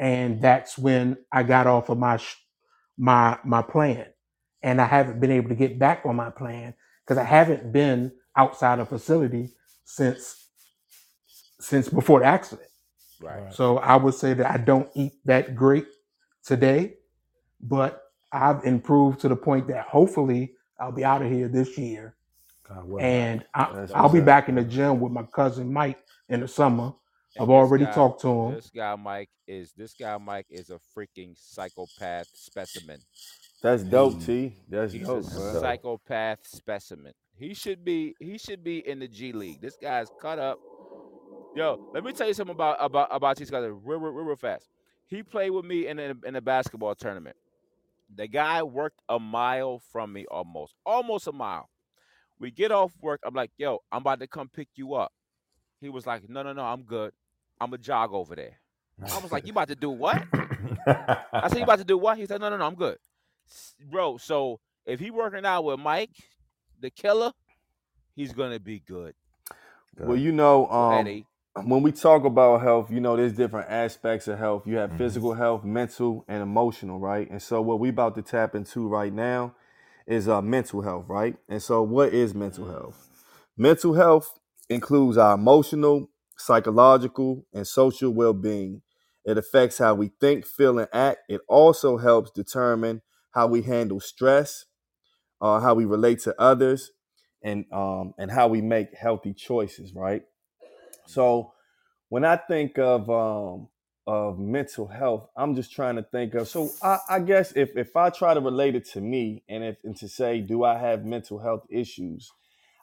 Speaker 2: and that's when I got off of my sh- my my plan, and I haven't been able to get back on my plan because I haven't been outside of facility since since before the accident.
Speaker 3: Right.
Speaker 2: Right. So I would say that I don't eat that great today, but I've improved to the point that hopefully I'll be out of here this year,
Speaker 4: God will.
Speaker 2: and I,
Speaker 1: That's
Speaker 2: I'll
Speaker 1: what's
Speaker 2: be
Speaker 1: up.
Speaker 2: back in the gym with my cousin Mike in the summer.
Speaker 3: And
Speaker 2: I've
Speaker 3: this
Speaker 2: already
Speaker 3: guy-
Speaker 2: talked to him.
Speaker 3: This guy Mike is this guy Mike is a freaking psychopath specimen.
Speaker 1: That's dope, T. That's
Speaker 3: He's
Speaker 1: dope,
Speaker 3: a
Speaker 1: bro.
Speaker 3: psychopath specimen. He should be he should be in the G League. This guy's cut up. Yo, let me tell you something about about about these guys real, real, real, real fast. He played with me in a, in a basketball tournament. The guy worked a mile from me almost, almost a mile. We get off work. I'm like, yo, I'm about to come pick you up. He was like, no, no, no, I'm good. I'm a jog over there. I was like, you about to do what? I said, you about to do what? He said, no, no, no, I'm good. Bro, so if he working out with Mike, the killer, he's gonna be good.
Speaker 1: Well, you know, um,
Speaker 3: ahead,
Speaker 1: when we talk about health, you know, there's different aspects of health. You have
Speaker 4: Mhm.
Speaker 1: physical health, mental, and emotional, right? And so, what we about to tap into right now is uh, mental health, right? And so, what is mental health? Mental health includes our emotional, psychological, and social well-being. It affects how we think, feel, and act. It also helps determine how we handle stress, uh, how we relate to others, and um, and how we make healthy choices, right? So when I think of um, of mental health, I'm just trying to think of. So I, I guess if if I try to relate it to me, and if and to say, do I have mental health issues?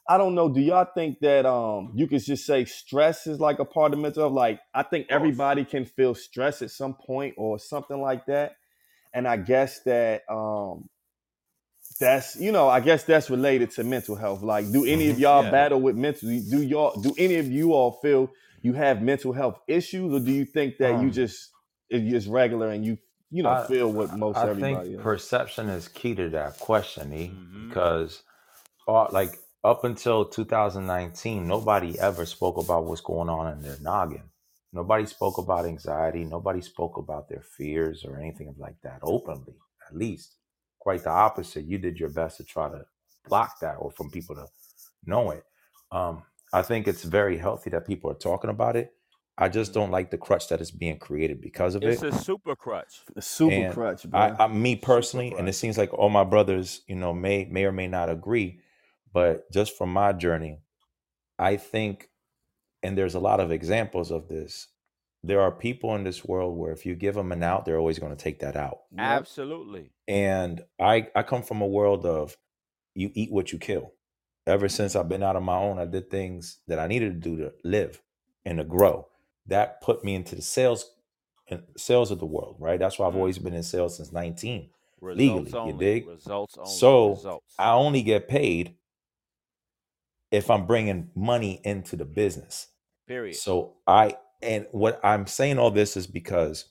Speaker 1: I don't know. Do y'all think that um you could just say stress is like a part of mental health? Like I think everybody can feel stress at some point or something like that. And I guess that um that's you know, I guess that's related to mental health. Like, do any of y'all
Speaker 3: Yeah.
Speaker 1: battle with mental do y'all do any of you all feel you have mental health issues, or do you think that you
Speaker 4: Um,
Speaker 1: just it's just regular and you you know
Speaker 4: I-
Speaker 1: feel what most
Speaker 4: I
Speaker 1: everybody
Speaker 4: think
Speaker 1: else?
Speaker 4: perception is key to that question, E,
Speaker 3: Mhm.
Speaker 4: because uh, like up until 2019, nobody ever spoke about what's going on in their noggin. Nobody spoke about anxiety. Nobody spoke about their fears or anything like that openly, at least. Quite the opposite. You did your best to try to block that or from people to know it. Um, I think it's very healthy that people are talking about it. I just don't like the crutch that is being created because of
Speaker 3: It's
Speaker 4: it.
Speaker 3: It's a super crutch.
Speaker 1: The super
Speaker 4: and
Speaker 1: crutch, bro.
Speaker 4: I, I me personally, and it seems like all my brothers, you know, may may or may not agree, but just from my journey, I think, and there's a lot of examples of this. There are people in this world where if you give them an out, they're always going to take that out.
Speaker 3: Absolutely.
Speaker 4: And I I come from a world of you eat what you kill. Ever since I've been out on my own, I did things that I needed to do to live and to grow. That put me into the sales and sales of the world, right? That's why I've
Speaker 3: Mm.
Speaker 4: always been in sales since 19.
Speaker 3: Results
Speaker 4: Legally, you dig?
Speaker 3: Results only.
Speaker 4: So
Speaker 3: results.
Speaker 4: I only get paid if I'm bringing money into the business.
Speaker 3: Period.
Speaker 4: So I and what I'm saying all this is because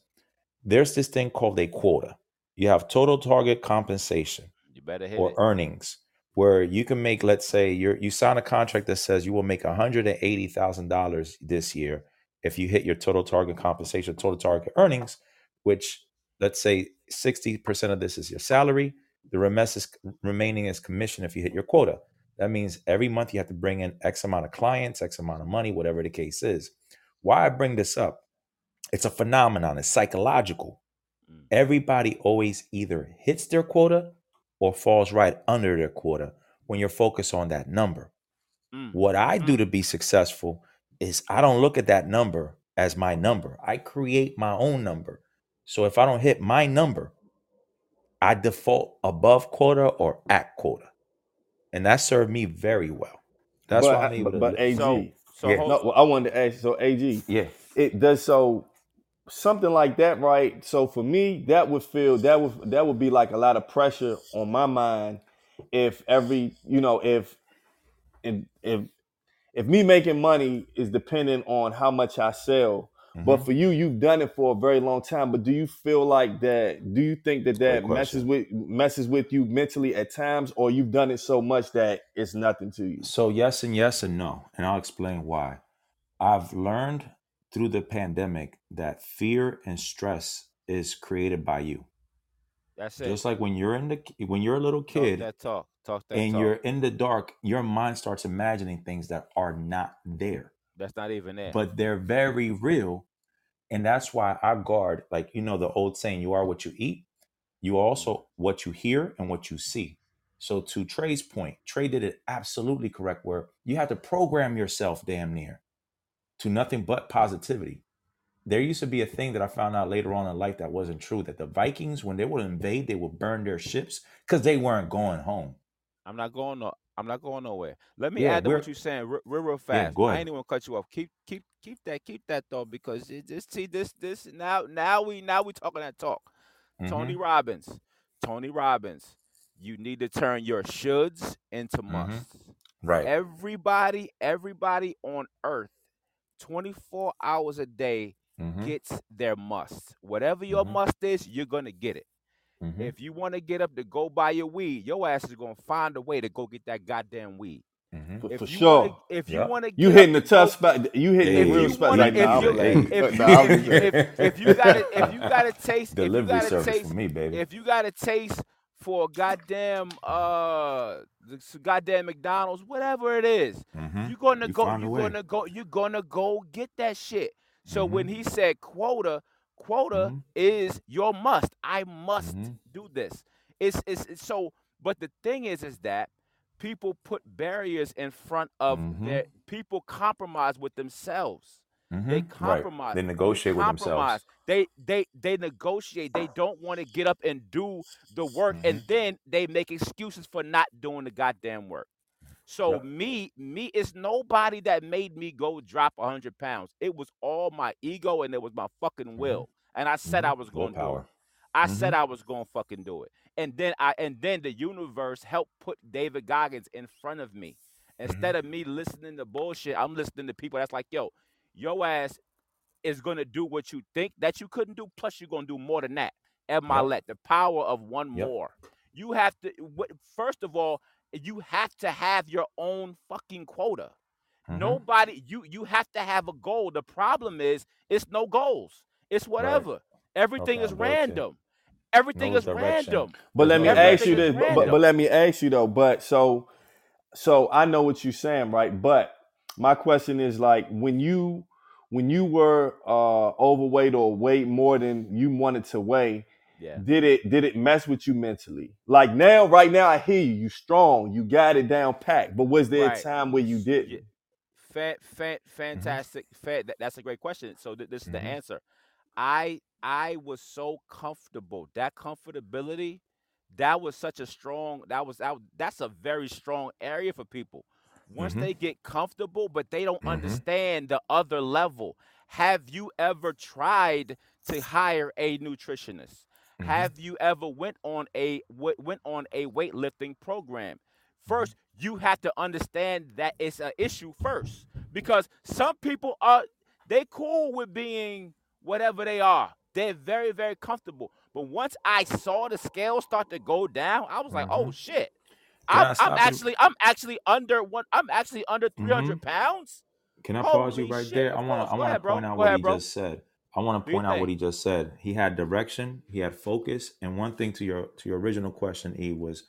Speaker 4: there's this thing called a quota. You have total target compensation
Speaker 3: you better hit
Speaker 4: or
Speaker 3: it.
Speaker 4: earnings where you can make let's say you you sign a contract that says you will make $180,000 this year if you hit your total target compensation total target earnings which let's say 60% of this is your salary. The is, remaining is commission if you hit your quota. That means every month you have to bring in x amount of clients x amount of money whatever the case is. Why i bring this up it's a phenomenon. It's psychological.
Speaker 3: Mm.
Speaker 4: everybody always either hits their quota or falls right under their quota when you're focused on that number.
Speaker 3: Mm.
Speaker 4: What I do to be successful is I don't look at that number as my number. I create my own number. So if I don't hit my number, I default above quota or at quota. And that served me very well. That's
Speaker 1: but,
Speaker 4: why I'm able
Speaker 1: but,
Speaker 4: to
Speaker 1: but AG.
Speaker 3: So, so
Speaker 4: Yeah.
Speaker 3: hold
Speaker 1: no, well, I wanted to ask. So AG,
Speaker 4: Yeah.
Speaker 1: it does so. Something like that, right? So for me, that would feel that would that would be like a lot of pressure on my mind if every you know if if if if me making money is dependent on how much I sell. But
Speaker 4: Mhm.
Speaker 1: for you, you've done it for a very long time. But do you feel like that? Do you think that
Speaker 4: Great
Speaker 1: that messes
Speaker 4: question.
Speaker 1: with messes with you mentally at times, or you've done it so much that it's nothing to you?
Speaker 4: So yes and yes and no, and I'll explain why. I've learned through the pandemic that fear and stress is created by you.
Speaker 3: That's it.
Speaker 4: Just like when you're in the when you're a little
Speaker 3: Talk
Speaker 4: kid
Speaker 3: that talk. Talk that
Speaker 4: and
Speaker 3: talk.
Speaker 4: you're in the dark, your mind starts imagining things that are not there,
Speaker 3: That's not even there.
Speaker 4: but they're very real. And that's why I guard, like you know, the old saying, "You are what you eat." You are also mm-hmm. what you hear and what you see. So to Trey's point, Trey did it absolutely correct. Where you have to program yourself, damn near, to nothing but positivity. There used to be a thing that I found out later on in life that wasn't true. That the Vikings, when they would invade, they would burn their ships because they weren't going home.
Speaker 3: I'm not going no. I'm not going nowhere. Let me
Speaker 4: Yeah,
Speaker 3: add to what you're saying real, real, real
Speaker 4: yeah.
Speaker 3: fast.
Speaker 4: Go
Speaker 3: I ain't even gonna cut you off. Keep, keep, keep that, keep that thought because it just see this, this now, now we, now we talking that talk. Tony
Speaker 4: hmm
Speaker 3: Robbins, Tony Robbins. You need to turn your shoulds into
Speaker 4: hmm
Speaker 3: musts.
Speaker 4: Right.
Speaker 3: Everybody, everybody on earth, 24 hours a day
Speaker 4: hmm
Speaker 3: gets their must. Whatever your
Speaker 4: hmm
Speaker 3: must is, you're gonna get it.
Speaker 4: hmm
Speaker 3: If you want to get up to go buy your weed, your ass is gonna find a way to go get that goddamn weed.
Speaker 4: hmm
Speaker 1: For,
Speaker 3: If
Speaker 1: for
Speaker 3: you want
Speaker 1: sure.
Speaker 3: to, if you want to
Speaker 1: You
Speaker 3: get up
Speaker 1: hitting the tough spot. You hitting
Speaker 3: if
Speaker 1: the real spot right
Speaker 3: if
Speaker 1: now.
Speaker 3: you, if you,
Speaker 1: just
Speaker 3: if if you got to, if you got to taste, if you
Speaker 4: Delivery
Speaker 3: got to
Speaker 4: service
Speaker 3: taste,
Speaker 4: for me, baby.
Speaker 3: if you got a taste for a goddamn uh, the goddamn McDonald's, whatever it is,
Speaker 4: hmm
Speaker 3: you're gonna
Speaker 4: You
Speaker 3: go, you're
Speaker 4: way.
Speaker 3: gonna go, you're gonna go get that shit. So
Speaker 4: hmm
Speaker 3: when he said quota, quota
Speaker 4: hmm
Speaker 3: is your must. I must
Speaker 4: hmm
Speaker 3: do this. It's, it's it's so. But the thing is, is that people put barriers in front of
Speaker 4: hmm
Speaker 3: their people compromise with themselves.
Speaker 4: Hmm
Speaker 3: They
Speaker 4: Right.
Speaker 3: compromise.
Speaker 4: They
Speaker 3: They
Speaker 4: negotiate with themselves.
Speaker 3: They they they negotiate. They don't want to get up and do the work,
Speaker 4: hmm
Speaker 3: and then they make excuses for not doing the goddamn work. So
Speaker 4: Yep.
Speaker 3: me, me, it's nobody that made me go drop hundred pounds. It was all my ego and it was my fucking
Speaker 4: hmm
Speaker 3: will. And I said
Speaker 4: hmm
Speaker 3: I was gonna do it. I said I was gonna fucking do it. And then I and then the universe helped put David Goggins in front of me. Instead of me listening to bullshit, I'm listening to people that's like, yo, your ass is gonna do what you think that you couldn't do, plus you're gonna do more than that.
Speaker 4: Yep.
Speaker 3: let the power of one
Speaker 4: Yep.
Speaker 3: more. You have to first of all, you have to have your own fucking quota.
Speaker 4: hmm
Speaker 3: Nobody, you you have to have a goal. The problem is it's no goals. It's whatever.
Speaker 4: No
Speaker 3: Everything is
Speaker 4: accountability.
Speaker 3: random. Everything
Speaker 4: No
Speaker 3: is
Speaker 4: direction.
Speaker 3: random.
Speaker 1: But let me
Speaker 4: direction.
Speaker 1: ask you this. But, but but let me ask you though. But so so I know what you're saying, right? But my question is like when you when you were uh overweight or weighed more than you wanted to weigh,
Speaker 3: Yeah.
Speaker 1: did it did it mess with you mentally? Like now, right now I hear you, you strong, you got it down packed. But was there a time where you
Speaker 3: Yeah.
Speaker 1: didn't?
Speaker 3: Fa- fa-
Speaker 4: hmm
Speaker 3: fantastic. Fa- that, that's a great question. So th- this is the
Speaker 4: hmm
Speaker 3: answer. I I was so comfortable. That comfortability, that was such a strong. That was that, that's a very strong area for people. Once
Speaker 4: hmm
Speaker 3: they get comfortable, but they don't
Speaker 4: hmm
Speaker 3: understand the other level. Have you ever tried to hire a nutritionist?
Speaker 4: hmm
Speaker 3: Have you ever went on a w- went on a weightlifting program? First, you have to understand that it's an issue first because some people are they cool with being whatever they are. They're very very comfortable. But once I saw the scale start to go down, I was like, "Oh shit. I'm I'm
Speaker 4: you?
Speaker 3: actually I'm actually under one I'm actually under
Speaker 4: hmm
Speaker 3: 300 pounds."
Speaker 4: Can I pause you right
Speaker 3: shit.
Speaker 4: there? I want to I want to point out
Speaker 3: Go
Speaker 4: what
Speaker 3: ahead,
Speaker 4: he
Speaker 3: bro.
Speaker 4: just said. I want to point out what he just said. He had direction, he had focus, and one thing to your to your original question, E, was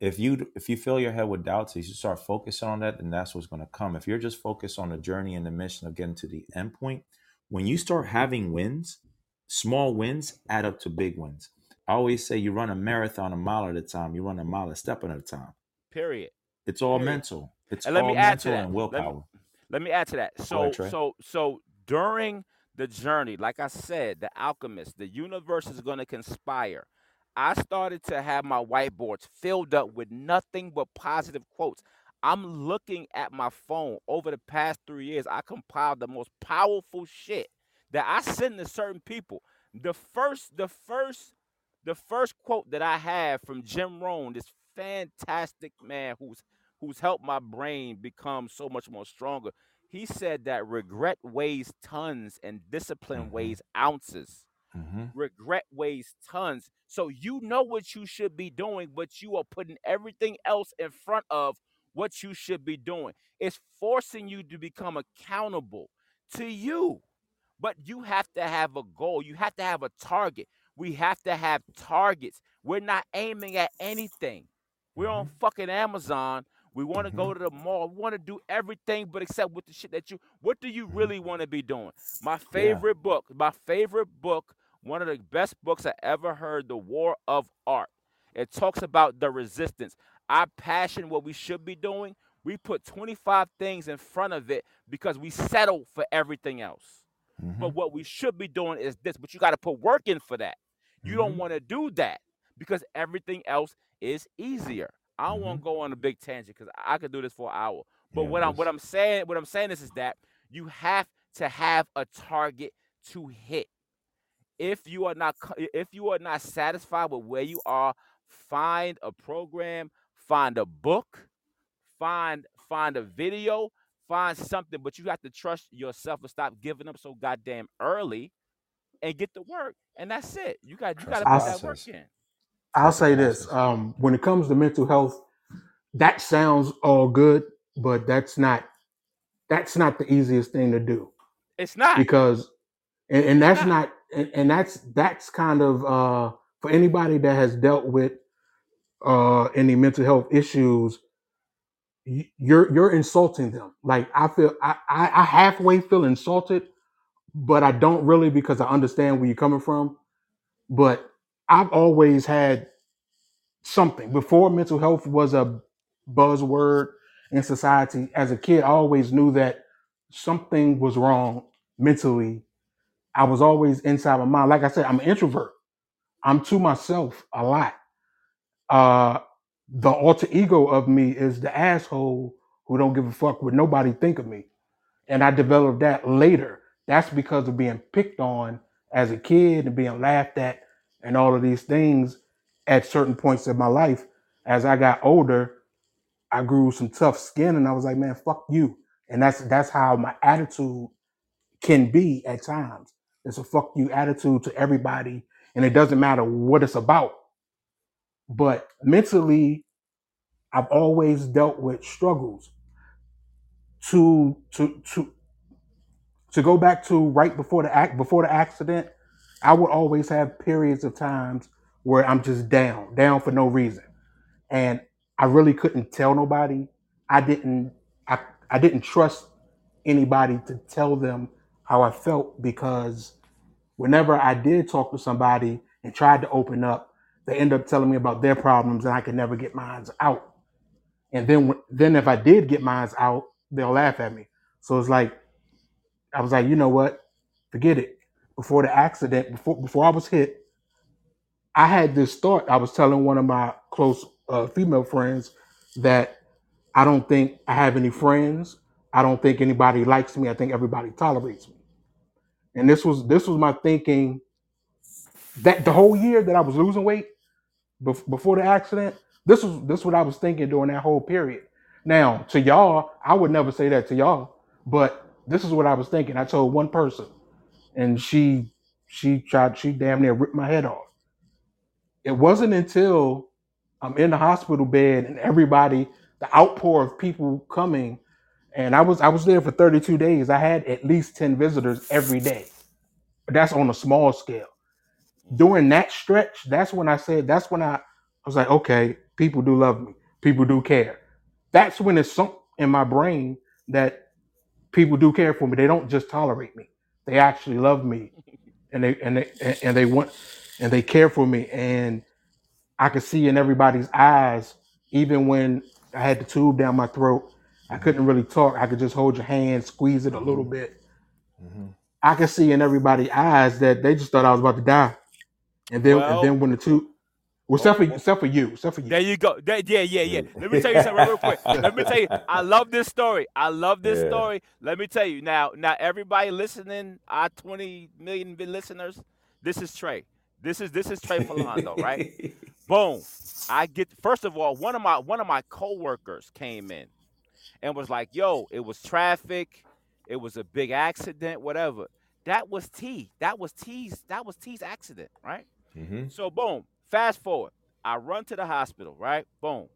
Speaker 4: if you if you fill your head with doubts, if you start focusing on that, then that's what's going to come. If you're just focused on the journey and the mission of getting to the end point, when you start having wins, small wins add up to big wins. I always say you run a marathon a mile at a time, you run a mile a step at a time.
Speaker 3: Period.
Speaker 4: It's all
Speaker 3: Period.
Speaker 4: mental. It's
Speaker 3: And let
Speaker 4: all
Speaker 3: me add to
Speaker 4: mental
Speaker 3: that.
Speaker 4: and
Speaker 3: Let me
Speaker 4: willpower.
Speaker 3: let me add to that.
Speaker 4: Go ahead,
Speaker 3: So so so during the journey, like I said, the alchemist, the universe is going to conspire. I started to have my whiteboards filled up with nothing but positive quotes. I'm looking at my phone over the past three years. I compiled the most powerful shit that I send to certain people. The first, the first, the first quote that I have from Jim Rohn, this fantastic man who's who's helped my brain become so much more stronger. He said that regret weighs tons and discipline
Speaker 5: Mhm.
Speaker 3: weighs ounces
Speaker 5: Mm-hmm.
Speaker 3: regret weighs tons. So you know what you should be doing, but you are putting everything else in front of what you should be doing. It's forcing you to become accountable to you. But you have to have a goal. You have to have a target. We have to have targets. We're not aiming at anything. We're on mm-hmm. fucking Amazon. We want to go mm-hmm. to the mall. We want to do everything but except with the shit that you what do you mm-hmm. really want to be doing? My favorite book, my favorite book, one of the best books I ever heard, The War of Art. It talks about the resistance. Our passion, what we should be doing, we put 25 things in front of it because we settle for everything else.
Speaker 5: Mm-hmm.
Speaker 3: But what we should be doing is this, but you got to put work in for that. You don't mm-hmm. want to do that because everything else is easier. I don't want to mm-hmm. go on a big tangent because I I could do this for an hour. But
Speaker 5: Yeah,
Speaker 3: what I'm what I'm saying, what I'm saying is, is that you have to have a target to hit. If you are not if you are not satisfied with where you are, find a program, find a book, find find a video, find something, but you have to trust yourself and stop giving up so goddamn early and get to work. And that's it. You got you got to put that work in.
Speaker 2: I'll say this: um, when it comes to mental health, that sounds all good, but that's not that's not the easiest thing to do
Speaker 3: It's not.
Speaker 2: because, and, and that's
Speaker 3: not.
Speaker 2: and, and that's that's kind of uh, for anybody that has dealt with uh, any mental health issues. You're you're insulting them. Like I feel, I, I I halfway feel insulted, but I don't really because I understand where you're coming from. But I've always had something. Before mental health was a buzzword in society. As a kid i always knew that something was wrong mentally. I was always inside my mind. Like i said i'm an introvert. I'm to myself a lot. Uh the alter ego of me is the asshole who don't give a fuck what nobody think of me. And i developed that later that's because of being picked on as a kid and being laughed at and all of these things at certain points in my life. As i got older i grew some tough skin and i was like man fuck you. And that's that's how my attitude can be at times. It's a fuck you attitude to everybody and it doesn't matter what it's about. But mentally i've always dealt with struggles to to to to go back to right before the act before the accident i would always have periods of times where i'm just down down for no reason. And i really couldn't tell nobody. I didn't i, I didn't trust anybody to tell them how i felt because whenever i did talk to somebody and tried to open up they end up telling me about their problems and i could never get mine out. And then then if i did get mine out they'll laugh at me. So it's like I was like, you know what? Forget it. Before the accident, before before I was hit, I had this thought. I was telling one of my close uh, female friends that I don't think I have any friends. I don't think anybody likes me. I think everybody tolerates me. And this was this was my thinking that the whole year that I was losing weight bef- before the accident. This was this what I was thinking during that whole period. Now to y'all, I would never say that to y'all, but this is what I was thinking. I told one person, and she she tried she damn near ripped my head off. It wasn't until I'm in the hospital bed and everybody, the outpour of people coming, and I was I was there for 32 days. I had at least 10 visitors every day. But that's on a small scale. During that stretch, that's when I said, that's when I, I was like, okay, people do love me. People do care. That's when it sunk in my brain that people do care for me. They don't just tolerate me. They actually love me and they and they and they want and they care for me. And I could see in everybody's eyes, even when I had the tube down my throat, I couldn't really talk. I could just hold your hand, squeeze it a little bit.
Speaker 5: Mhm.
Speaker 2: I could see in everybody's eyes that they just thought I was about to die. And then and then when the tube Well, except for except for you, except for you.
Speaker 3: There you go. That, yeah, yeah, yeah. Let me tell you something real quick. Let me tell you, I love this story. I love this
Speaker 5: Yeah.
Speaker 3: story. Let me tell you now. Now, everybody listening, our 20 million listeners, this is Trey. This is this is Trey Falando, right? Boom. I get first of all, one of my one of my coworkers came in and was like, "Yo, it was traffic, it was a big accident, whatever." That was T. That was T's. That was T's accident, right?
Speaker 5: Mhm.
Speaker 3: So boom, fast forward. I run to the hospital, right? Boom.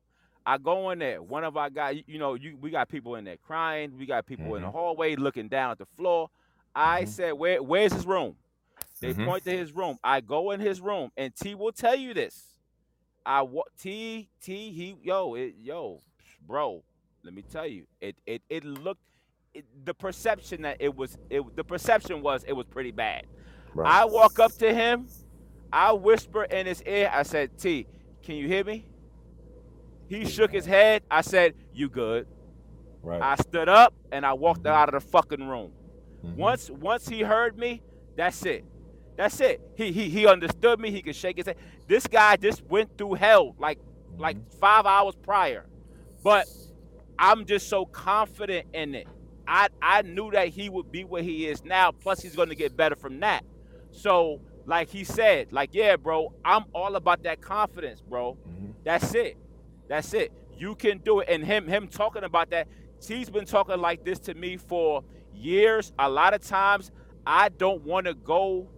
Speaker 3: I go in there. One of our guys, you know, you we got people in there crying. We got people in the hallway looking down at the floor. I
Speaker 5: Mhm.
Speaker 3: said, Where where's his room? They
Speaker 5: Mhm.
Speaker 3: point to his room. I go in his room, and T will tell you this. I wa- T T he yo it, yo bro. Let me tell you, it it it looked. It, the perception that it was it the perception was it was pretty bad.
Speaker 5: Right.
Speaker 3: I walk up to him, I whispered in his ear, I said, T, can you hear me? He shook his head. I said, You good.
Speaker 5: right.
Speaker 3: I stood up and I walked out of the fucking room.
Speaker 5: Mhm.
Speaker 3: Once once he heard me, that's it. That's it. He he he understood me. He could shake his head. This guy just went through hell like like five hours prior. But I'm just so confident in it. I I knew that he would be where he is now. Plus, he's going to get better from that. So, like he said, like yeah, bro, I'm all about that confidence, bro.
Speaker 5: Mhm.
Speaker 3: That's it. That's it. You can do it. And him him talking about that. He's been talking like this to me for years. A lot of times, I don't want to go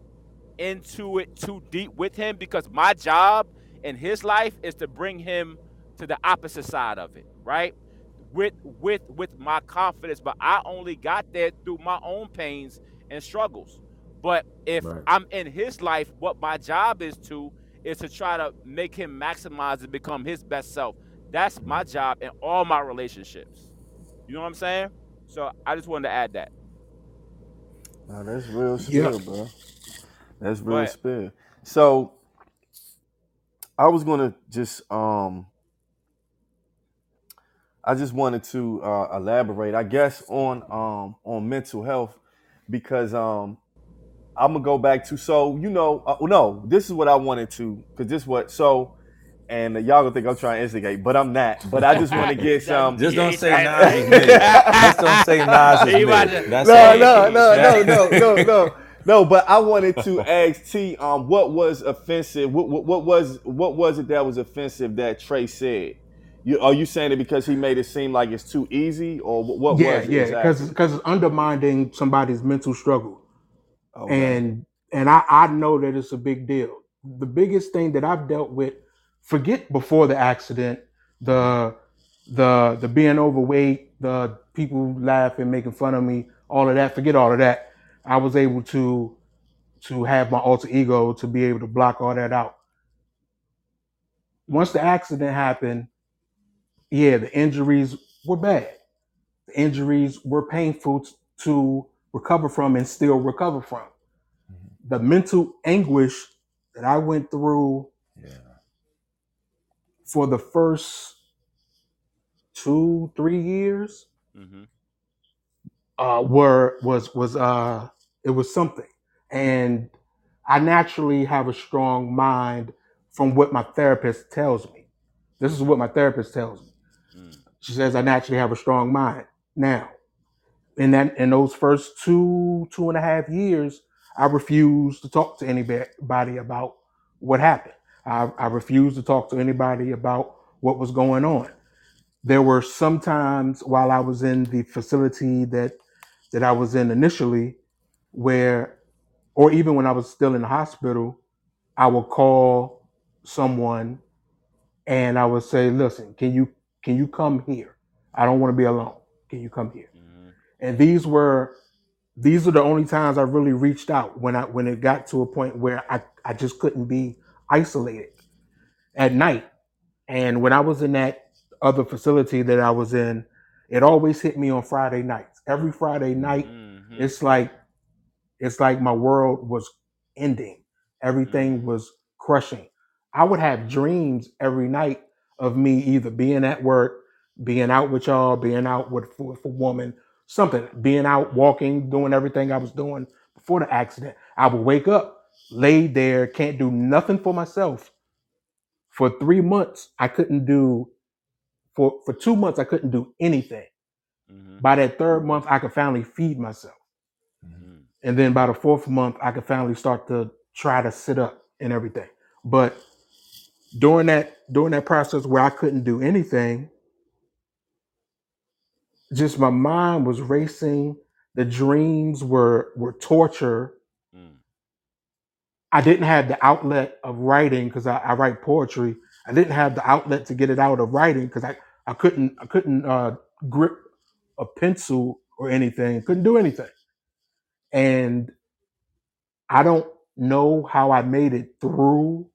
Speaker 3: into it too deep with him because my job in his life is to bring him to the opposite side of it, right? With with with my confidence, but I only got there through my own pains and struggles. But if
Speaker 5: Right.
Speaker 3: I'm in his life, what my job is to is to try to make him maximize and become his best self. That's my job in all my relationships. You know what I'm saying? So I just wanted to add that.
Speaker 1: Nah, that's real
Speaker 2: Yeah.
Speaker 1: bro. That's real
Speaker 3: ahead.
Speaker 1: spill. So I was gonna just um I just wanted to uh, elaborate, I guess, on um on mental health because um I'm gonna go back to so you know uh, no this is what I wanted to because this what so and y'all gonna think I'm trying to instigate but I'm not but I just want to get some
Speaker 5: Just don't say
Speaker 3: Yeah.
Speaker 5: Nas is mid. Just don't say Nas is
Speaker 3: He about
Speaker 5: mid.
Speaker 3: to-
Speaker 5: That's
Speaker 1: no,
Speaker 5: all.
Speaker 1: no, no, no, no, no, no, no. But I wanted to ask T, um, what was offensive? What, what, what was what was it that was offensive that Trey said? You, are you saying it because he made it seem like it's too easy, or what, what
Speaker 2: yeah,
Speaker 1: was it
Speaker 2: yeah,
Speaker 1: exactly?
Speaker 2: because because it's undermining somebody's mental struggle,
Speaker 1: Okay.
Speaker 2: and and I I know that it's a big deal. The biggest thing that I've dealt with, forget before the accident, the the the being overweight, the people laughing, making fun of me, all of that. Forget all of that. I was able to to have my alter ego to be able to block all that out. Once the accident happened, yeah, the injuries were bad. The injuries were painful to recover from and still recover from. The mental anguish that I went through
Speaker 5: Yeah.
Speaker 2: for the first two, three years
Speaker 3: hmm
Speaker 2: uh, were was was uh, it was something, and I naturally have a strong mind from what my therapist tells me. This is what my therapist tells me.
Speaker 3: Mm.
Speaker 2: She says I naturally have a strong mind. Now, in that in those first two two and a half years, I refused to talk to anybody about what happened. I, I refused to talk to anybody about what was going on. There were some times while I was in the facility that that I was in initially, where, or even when I was still in the hospital, I would call someone and I would say, "Listen, can you can you come here? I don't want to be alone. Can you come here?" And these were these are the only times I really reached out when I when it got to a point where I, I just couldn't be isolated at night. And when I was in that other facility that I was in, it always hit me on Friday nights. Every Friday night,
Speaker 3: hmm
Speaker 2: it's like it's like my world was ending. Everything
Speaker 3: Mhm.
Speaker 2: was crushing. I would have dreams every night of me either being at work, being out with y'all, being out with, with a woman, something, being out walking, doing everything I was doing before the accident. I would wake up, lay there, can't do nothing for myself For three months, I couldn't do for for two months I couldn't do anything.
Speaker 3: Mm-hmm.
Speaker 2: By that third month, I could finally feed myself,
Speaker 3: Mm-hmm.
Speaker 2: and then by the fourth month, I could finally start to try to sit up and everything. But during that during that process where I couldn't do anything, just my mind was racing. The dreams were were torture.
Speaker 3: Mm.
Speaker 2: I didn't have the outlet of writing because I, I write poetry. I didn't have the outlet to get it out of writing because I, I couldn't I couldn't uh, grip a pencil or anything. Couldn't do anything. And I don't know how I made it through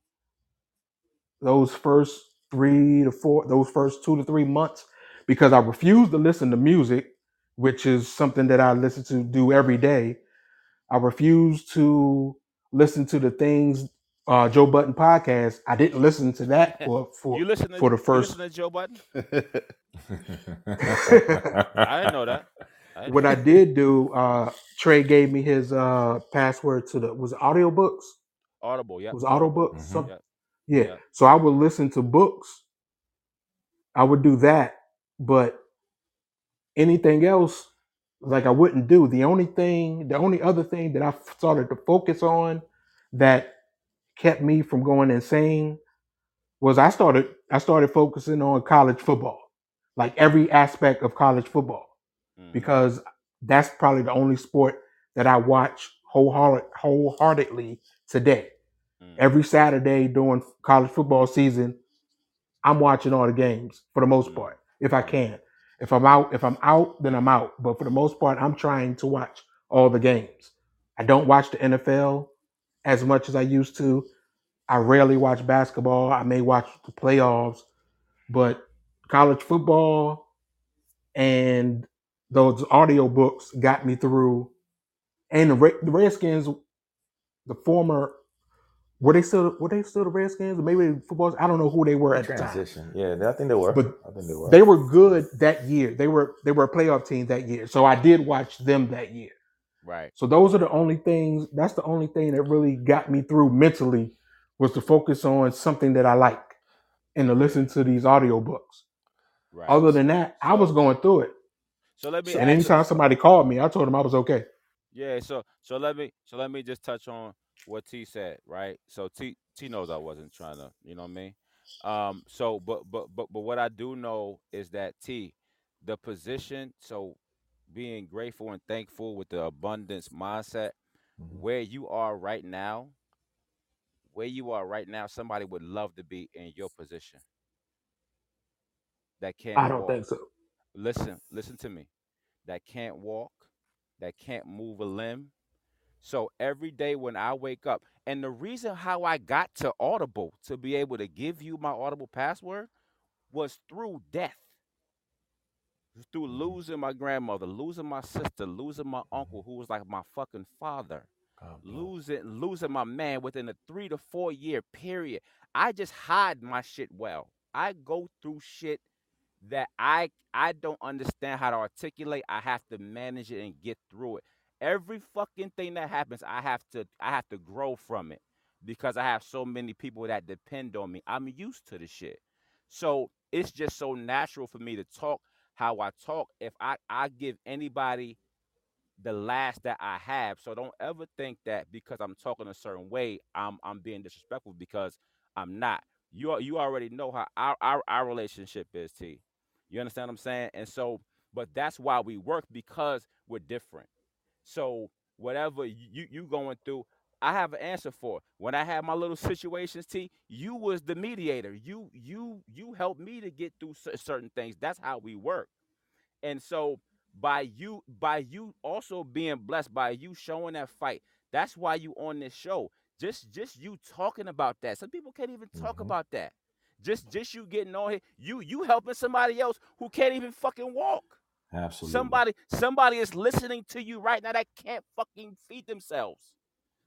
Speaker 2: those first three to four, those first two to three months because I refuse to listen to music, which is something that I listen to do every day. I refuse to listen to the things uh, Joe Budden podcast. I didn't listen to that for for
Speaker 3: You listen to
Speaker 2: for the
Speaker 3: you
Speaker 2: first.
Speaker 3: listen to Joe Budden? I didn't know that. I didn't
Speaker 2: what
Speaker 3: know
Speaker 2: I did do, uh, Trey gave me his uh, password to the was it audiobooks.
Speaker 3: Audible, yep.
Speaker 2: Was it audiobooks?
Speaker 5: Mhm.
Speaker 2: Some,
Speaker 3: Yep.
Speaker 2: yeah. So I would listen to books. I would do that, but anything else, like I wouldn't do. The only thing, the only other thing that I started to focus on that kept me from going insane was I started I started focusing on college football, like every aspect of college football,
Speaker 3: Mhm.
Speaker 2: because that's probably the only sport that I watch wholehearted, wholeheartedly today.
Speaker 3: Mhm.
Speaker 2: Every Saturday during college football season, I'm watching all the games for the most
Speaker 3: Mhm.
Speaker 2: part, if I can. If I'm out, if I'm out, then I'm out. But for the most part, I'm trying to watch all the games. I don't watch the NFL as much as I used to. I rarely watch basketball. I may watch the playoffs, but college football and those audio books got me through. And the, the Redskins, the former, were they still were they still the Redskins? Or maybe footballs. I don't know who they were at the time.
Speaker 5: Transition. Yeah, I think they were.
Speaker 2: But
Speaker 5: I think they were.
Speaker 2: They were good that year. They were they were a playoff team that year. So I did watch them that year.
Speaker 3: Right.
Speaker 2: So those are the only things. That's the only thing that really got me through mentally was to focus on something that I like and to listen to these audiobooks.
Speaker 3: Right.
Speaker 2: Other than that, I was going through it.
Speaker 3: So let me
Speaker 2: And
Speaker 3: ask
Speaker 2: anytime somebody called me, I told them I was okay.
Speaker 3: Yeah, so so let me so let me just touch on what T said, right? So T T knows I wasn't trying to, you know what I mean? Um so but but but but what I do know is that T, the position, so being grateful and thankful with the abundance mindset,
Speaker 5: Mhm.
Speaker 3: where you are right now, where you are right now, somebody would love to be in your position. That can't
Speaker 2: I don't
Speaker 3: walk.
Speaker 2: think so.
Speaker 3: listen, listen to me. That can't walk, that can't move a limb. So every day when I wake up, and the reason how I got to Audible to be able to give you my Audible password was through death. Through mm-hmm. losing my grandmother, losing my sister, losing my uncle, who was like my fucking father
Speaker 5: oh, God
Speaker 3: losing losing my man within a three to four year period. I just hide my shit well. I go through shit that I I don't understand how to articulate. I have to manage it and get through it. Every fucking thing that happens, I have to I have to grow from it because I have so many people that depend on me. I'm used to the shit. So it's just so natural for me to talk how I talk. If I, I give anybody the last that I have. So don't ever think that because I'm talking a certain way, I'm I'm being disrespectful because I'm not. You al- you already know how our, our our relationship is, T. You understand what I'm saying? And so, but that's why we work because we're different. So whatever you you going through, I have an answer for. When I had my little situations, T, you was the mediator. You you you helped me to get through certain things. That's how we work. And so by you by you also being blessed by you showing that fight, that's why you on this show. Just just you talking about that. Some people can't even talk
Speaker 5: Mhm.
Speaker 3: about that. Just just you getting on here, you you helping somebody else who can't even fucking walk.
Speaker 5: Absolutely.
Speaker 3: Somebody somebody is listening to you right now that can't fucking feed themselves.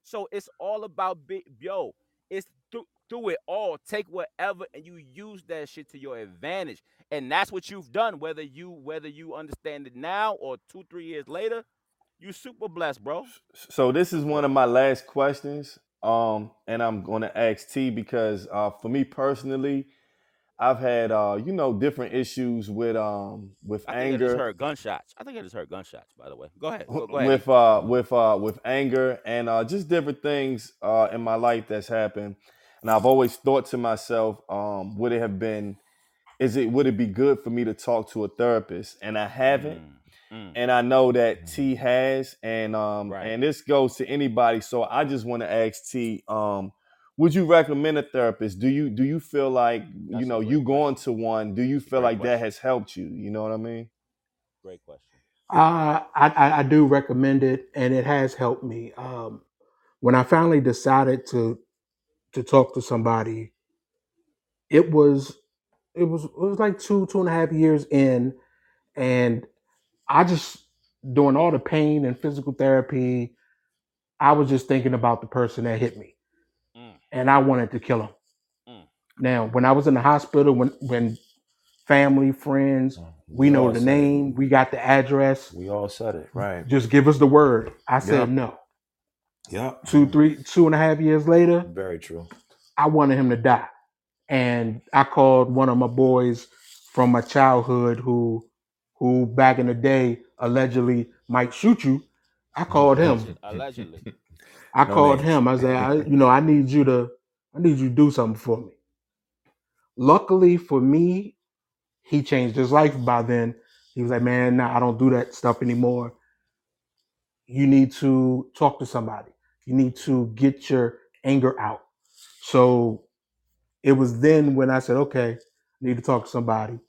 Speaker 3: So it's all about big yo. It's through through it all. Take whatever and you use that shit to your advantage. And that's what you've done. Whether you whether you understand it now or two, three years later, you super blessed, bro.
Speaker 1: So this is one of my last questions, Um, and I'm going to ask T because uh, for me personally, I've had uh, you know different issues with um with anger.
Speaker 3: I think I just heard gunshots. I think I just heard gunshots. By the way, go ahead. Go, go ahead.
Speaker 1: with uh with uh with anger and uh just different things uh in my life that's happened. And I've always thought to myself, um, would it have been is it would it be good for me to talk to a therapist? And I haven't.
Speaker 3: Mm, mm,
Speaker 1: And I know that
Speaker 5: Mhm.
Speaker 1: T has, and um,
Speaker 3: Right.
Speaker 1: and this goes to anybody. So I just want to ask T, um, would you recommend a therapist? Do you do you feel like
Speaker 3: That's
Speaker 1: you know you going to one? Do you feel
Speaker 3: Great
Speaker 1: like that has helped you? You know what I mean?
Speaker 3: great question.
Speaker 2: Uh, I, I I do recommend it, and it has helped me. Um, when I finally decided to to talk to somebody, it was it was it was like two two and a half years in, and I just doing all the pain and physical therapy. I was just thinking about the person that hit me, and I wanted to kill him.
Speaker 3: Mm.
Speaker 2: Now, when I was in the hospital, when when family, friends, we know
Speaker 5: all
Speaker 2: the
Speaker 5: said it.
Speaker 2: name, we got the address.
Speaker 5: We all said it, right?
Speaker 2: Just give us the word. I said
Speaker 5: Yep.
Speaker 2: no.
Speaker 5: Yep.
Speaker 2: Two, three, two and a half years later,
Speaker 5: Very true.
Speaker 2: I wanted him to die. And I called one of my boys from my childhood who who back in the day allegedly might shoot you. I called him.
Speaker 3: Alleged- Allegedly.
Speaker 2: I
Speaker 5: No
Speaker 2: called
Speaker 5: names.
Speaker 2: him. I said, I, you know, I need you to I need you to do something for me. Luckily for me, he changed his life by then. He was like, man, nah, I don't do that stuff anymore. You need to talk to somebody. You need to get your anger out. So it was then when I said, okay, I need to talk to somebody.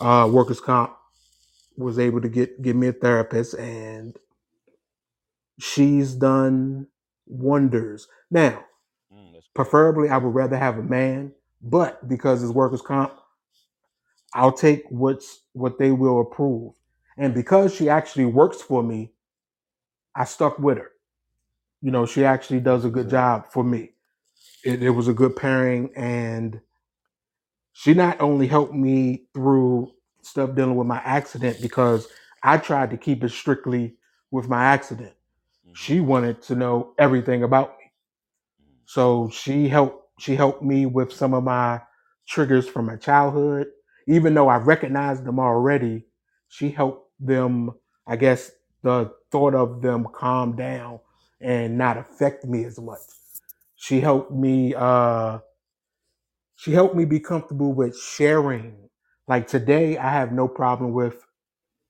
Speaker 2: Uh, workers comp was able to get give me a therapist, and she's done wonders. Now,
Speaker 3: Mm, that's
Speaker 2: preferably, I would rather have a man, but because it's workers comp, I'll take what's what they will approve. And because she actually works for me, I stuck with her. You know, she actually does a good
Speaker 5: Good.
Speaker 2: job for me. It, it was a good pairing, and she not only helped me through stuff dealing with my accident because I tried to keep it strictly with my accident.
Speaker 3: Mhm,
Speaker 2: She wanted to know everything about me.
Speaker 3: mhm.
Speaker 2: So she helped she helped me with some of my triggers from my childhood. Even though I recognized them already, she helped them, I guess the thought of them calm down and not affect me as much. She helped me uh she helped me be comfortable with sharing. Like today I have no problem with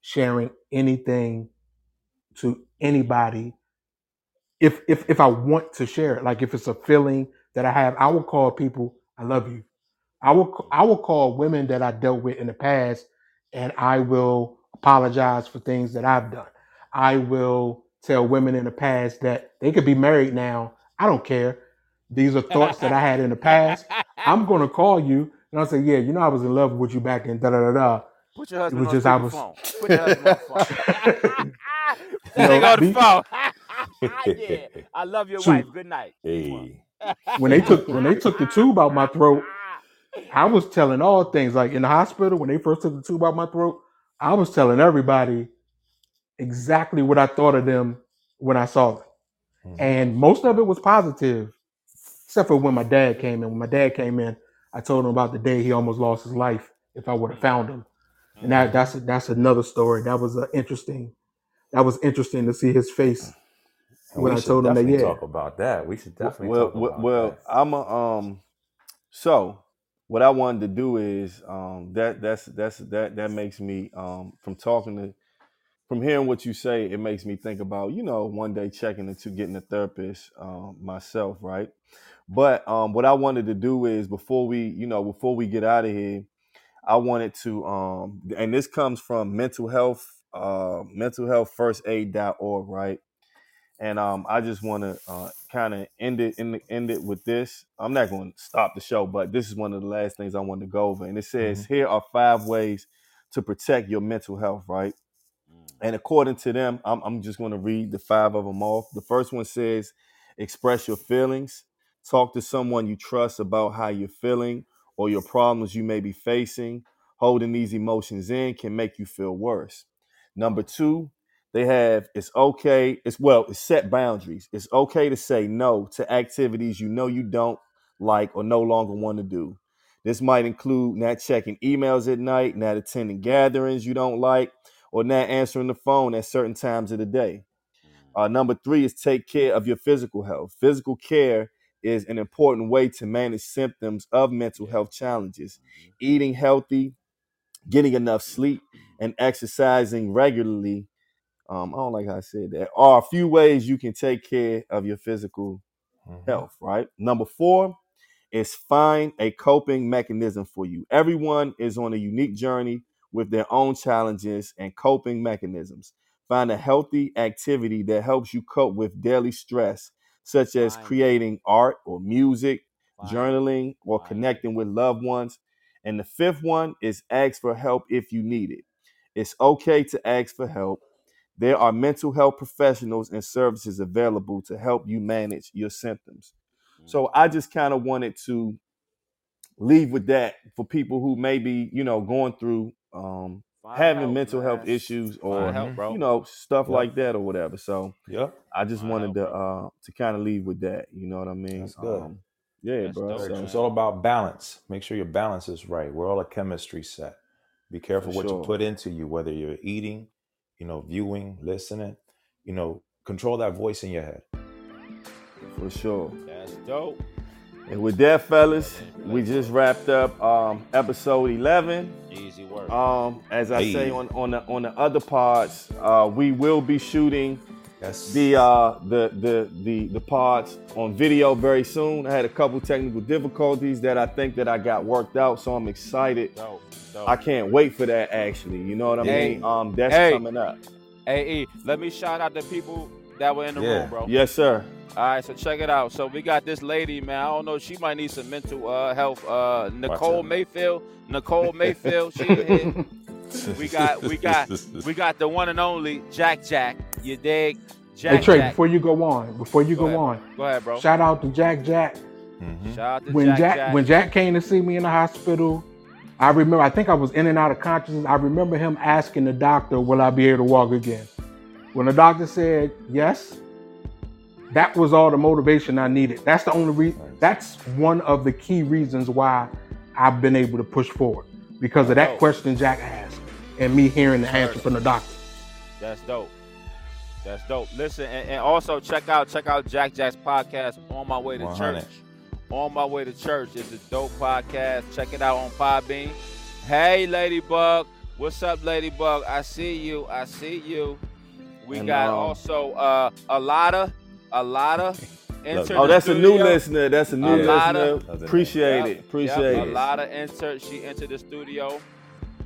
Speaker 2: sharing anything to anybody if if if I want to share it, like if it's a feeling that I have, I will call people, I love you. I will I will call women that I dealt with in the past and I will apologize for things that I've done. I will tell women in the past that they could be married now. I don't care. These are thoughts that I had in the past. I'm gonna call you and I'll say, Yeah, you know I was in love with you back in da da da da.
Speaker 3: Put your husband
Speaker 2: was
Speaker 3: on
Speaker 2: just- I
Speaker 3: speakerphone.
Speaker 2: was-
Speaker 3: Put your husband on phone.
Speaker 2: You
Speaker 3: They
Speaker 2: know,
Speaker 3: go to
Speaker 2: be-
Speaker 3: phone. Yeah. I love your
Speaker 2: Shoot.
Speaker 3: wife. Good night.
Speaker 5: Hey.
Speaker 2: When they took when they took the tube out my throat, I was telling all things like in the hospital when they first took the tube out my throat. I was telling everybody exactly what I thought of them when I saw them,
Speaker 5: Mhm.
Speaker 2: and most of it was positive, except for when my dad came in. When my dad came in, I told him about the day he almost lost his life if I would have found him, and that that's that's another story. That was uh, interesting. That was interesting to see his face
Speaker 5: And
Speaker 2: when
Speaker 5: we
Speaker 2: I
Speaker 5: should
Speaker 2: told him that.
Speaker 5: definitely
Speaker 2: Yeah,
Speaker 5: talk about that. We should definitely
Speaker 1: well,
Speaker 5: talk
Speaker 1: well,
Speaker 5: about
Speaker 1: well,
Speaker 5: that.
Speaker 1: I'm a um. So what I wanted to do is um that that's that's that that makes me um from talking to from hearing what you say, it makes me think about you know one day checking into getting a therapist um, myself, right? But um, what I wanted to do is before we you know before we get out of here, I wanted to um, and this comes from mental health uh, mental health first aid.org, right? And um, I just want to uh, kind of end it end, end it with this. I'm not going to stop the show, but this is one of the last things I want to go over. And it says here are five ways to protect your mental health, right?
Speaker 3: Mm,
Speaker 1: And according to them, I'm, I'm just going to read the five of them off. The first one says, express your feelings. Talk to someone you trust about how you're feeling or your problems you may be facing. Holding these emotions in can make you feel worse. Number two, They have it's okay. It's well, it's set boundaries. It's okay to say no to activities you know you don't like or no longer want to do. This might include not checking emails at night, not attending gatherings you don't like, or not answering the phone at certain times of the day. Uh, number three is take care of your physical health. Physical care is an important way to manage symptoms of mental health challenges. Eating healthy, getting enough sleep, and exercising regularly. Um, I don't like how I said that. Are a few ways you can take care of your physical
Speaker 5: Mhm.
Speaker 1: health, right? Number four is find a coping mechanism for you. Everyone is on a unique journey with their own challenges and coping mechanisms. Find a healthy activity that helps you cope with daily stress, such as
Speaker 3: Find it.
Speaker 1: creating art or music,
Speaker 3: Find
Speaker 1: journaling, or
Speaker 3: Find it.
Speaker 1: connecting with loved ones. And the fifth one is ask for help if you need it. It's okay to ask for help. There are mental health professionals and services available to help you manage your symptoms. So I just kind of wanted to leave with that for people who may be, you know, going through um, having
Speaker 3: help,
Speaker 1: mental health issues or
Speaker 3: help,
Speaker 1: you know stuff
Speaker 5: Yep.
Speaker 1: like that or whatever. So
Speaker 5: yeah,
Speaker 1: I just
Speaker 3: Find
Speaker 1: wanted
Speaker 3: help,
Speaker 1: to uh, to kind of leave with that. You know what I mean?
Speaker 5: That's good.
Speaker 1: Um, yeah,
Speaker 3: That's
Speaker 1: bro.
Speaker 3: dope,
Speaker 1: So.
Speaker 5: It's all about balance. Make sure your balance is right. We're all a chemistry set. Be careful
Speaker 1: For
Speaker 5: what
Speaker 1: sure.
Speaker 5: you put into you, whether you're eating, you know, viewing, listening. You know, control that voice in your head.
Speaker 1: for sure.
Speaker 3: That's dope.
Speaker 1: And with that, fellas, we just wrapped up um, episode eleven.
Speaker 3: Easy work.
Speaker 1: Um, as I
Speaker 5: Hey.
Speaker 1: say on on the on the other pods, uh, we will be shooting
Speaker 5: Yes.
Speaker 1: the uh the the the the pods on video very soon. I had a couple technical difficulties that I think that I got worked out, so I'm excited.
Speaker 3: dope. Dope.
Speaker 1: I can't wait for that actually. You know what I
Speaker 3: Hey.
Speaker 1: mean? Um that's
Speaker 3: Hey.
Speaker 1: coming up.
Speaker 3: Hey, E, let me shout out the people that were in the
Speaker 5: Yeah.
Speaker 3: room, bro.
Speaker 1: Yes, sir.
Speaker 3: All right, so check it out. So we got this lady, man. I don't know. She might need some mental uh, health. Uh, Nicole. Mayfield. Nicole Mayfield. She in here. We got, we got, we got the one and only Jack Jack. You dig? Jack
Speaker 2: hey Trey,
Speaker 3: Jack.
Speaker 2: before you go on, before you
Speaker 3: Go
Speaker 2: go, on,
Speaker 3: Go ahead, bro.
Speaker 2: shout out to Jack Jack.
Speaker 5: Mhm.
Speaker 3: Shout out to
Speaker 2: When
Speaker 3: Jack,
Speaker 2: Jack,
Speaker 3: Jack.
Speaker 2: when Jack came to see me in the hospital, I remember I think I was in and out of consciousness. I remember him asking the doctor, "Will I be able to walk again?" When the doctor said yes, that was all the motivation I needed. That's the only reason.
Speaker 5: Nice.
Speaker 2: That's one of the key reasons why I've been able to push forward because of that
Speaker 3: Dope.
Speaker 2: question Jack asked and me hearing the answer from the doctor.
Speaker 3: That's dope. That's dope. Listen, and, and also check out check out Jack Jack's podcast on my way to
Speaker 5: 100.
Speaker 3: church. On my way to church. It's a dope podcast. Check it out on Podbean. Hey, Ladybug. What's up, Ladybug? I see you. I see you. We
Speaker 1: And,
Speaker 3: got
Speaker 1: um,
Speaker 3: also uh, a lot of a lot of. enter
Speaker 1: Oh,
Speaker 3: the
Speaker 1: that's a new listener. That's a new
Speaker 3: A
Speaker 1: listener.
Speaker 3: of-
Speaker 5: That's a-
Speaker 1: Appreciate
Speaker 3: Yep,
Speaker 1: it. Appreciate
Speaker 3: yep,
Speaker 1: it.
Speaker 3: A lot of enter. She entered the studio,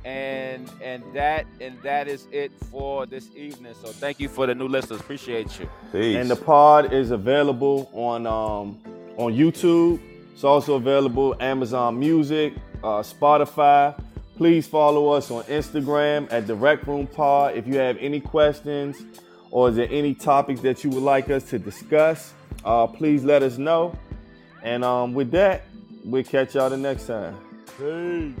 Speaker 3: and and that and that is it for this evening. So thank you for the new listeners. Appreciate you.
Speaker 5: Peace.
Speaker 1: And the pod is available on um, on YouTube. It's also available Amazon Music, uh, Spotify. Please follow us on Instagram at the Wreck Room Pod. If you have any questions or is there any topics that you would like us to discuss, uh, please let us know. And um, with that, we'll catch y'all the next time.
Speaker 3: Peace.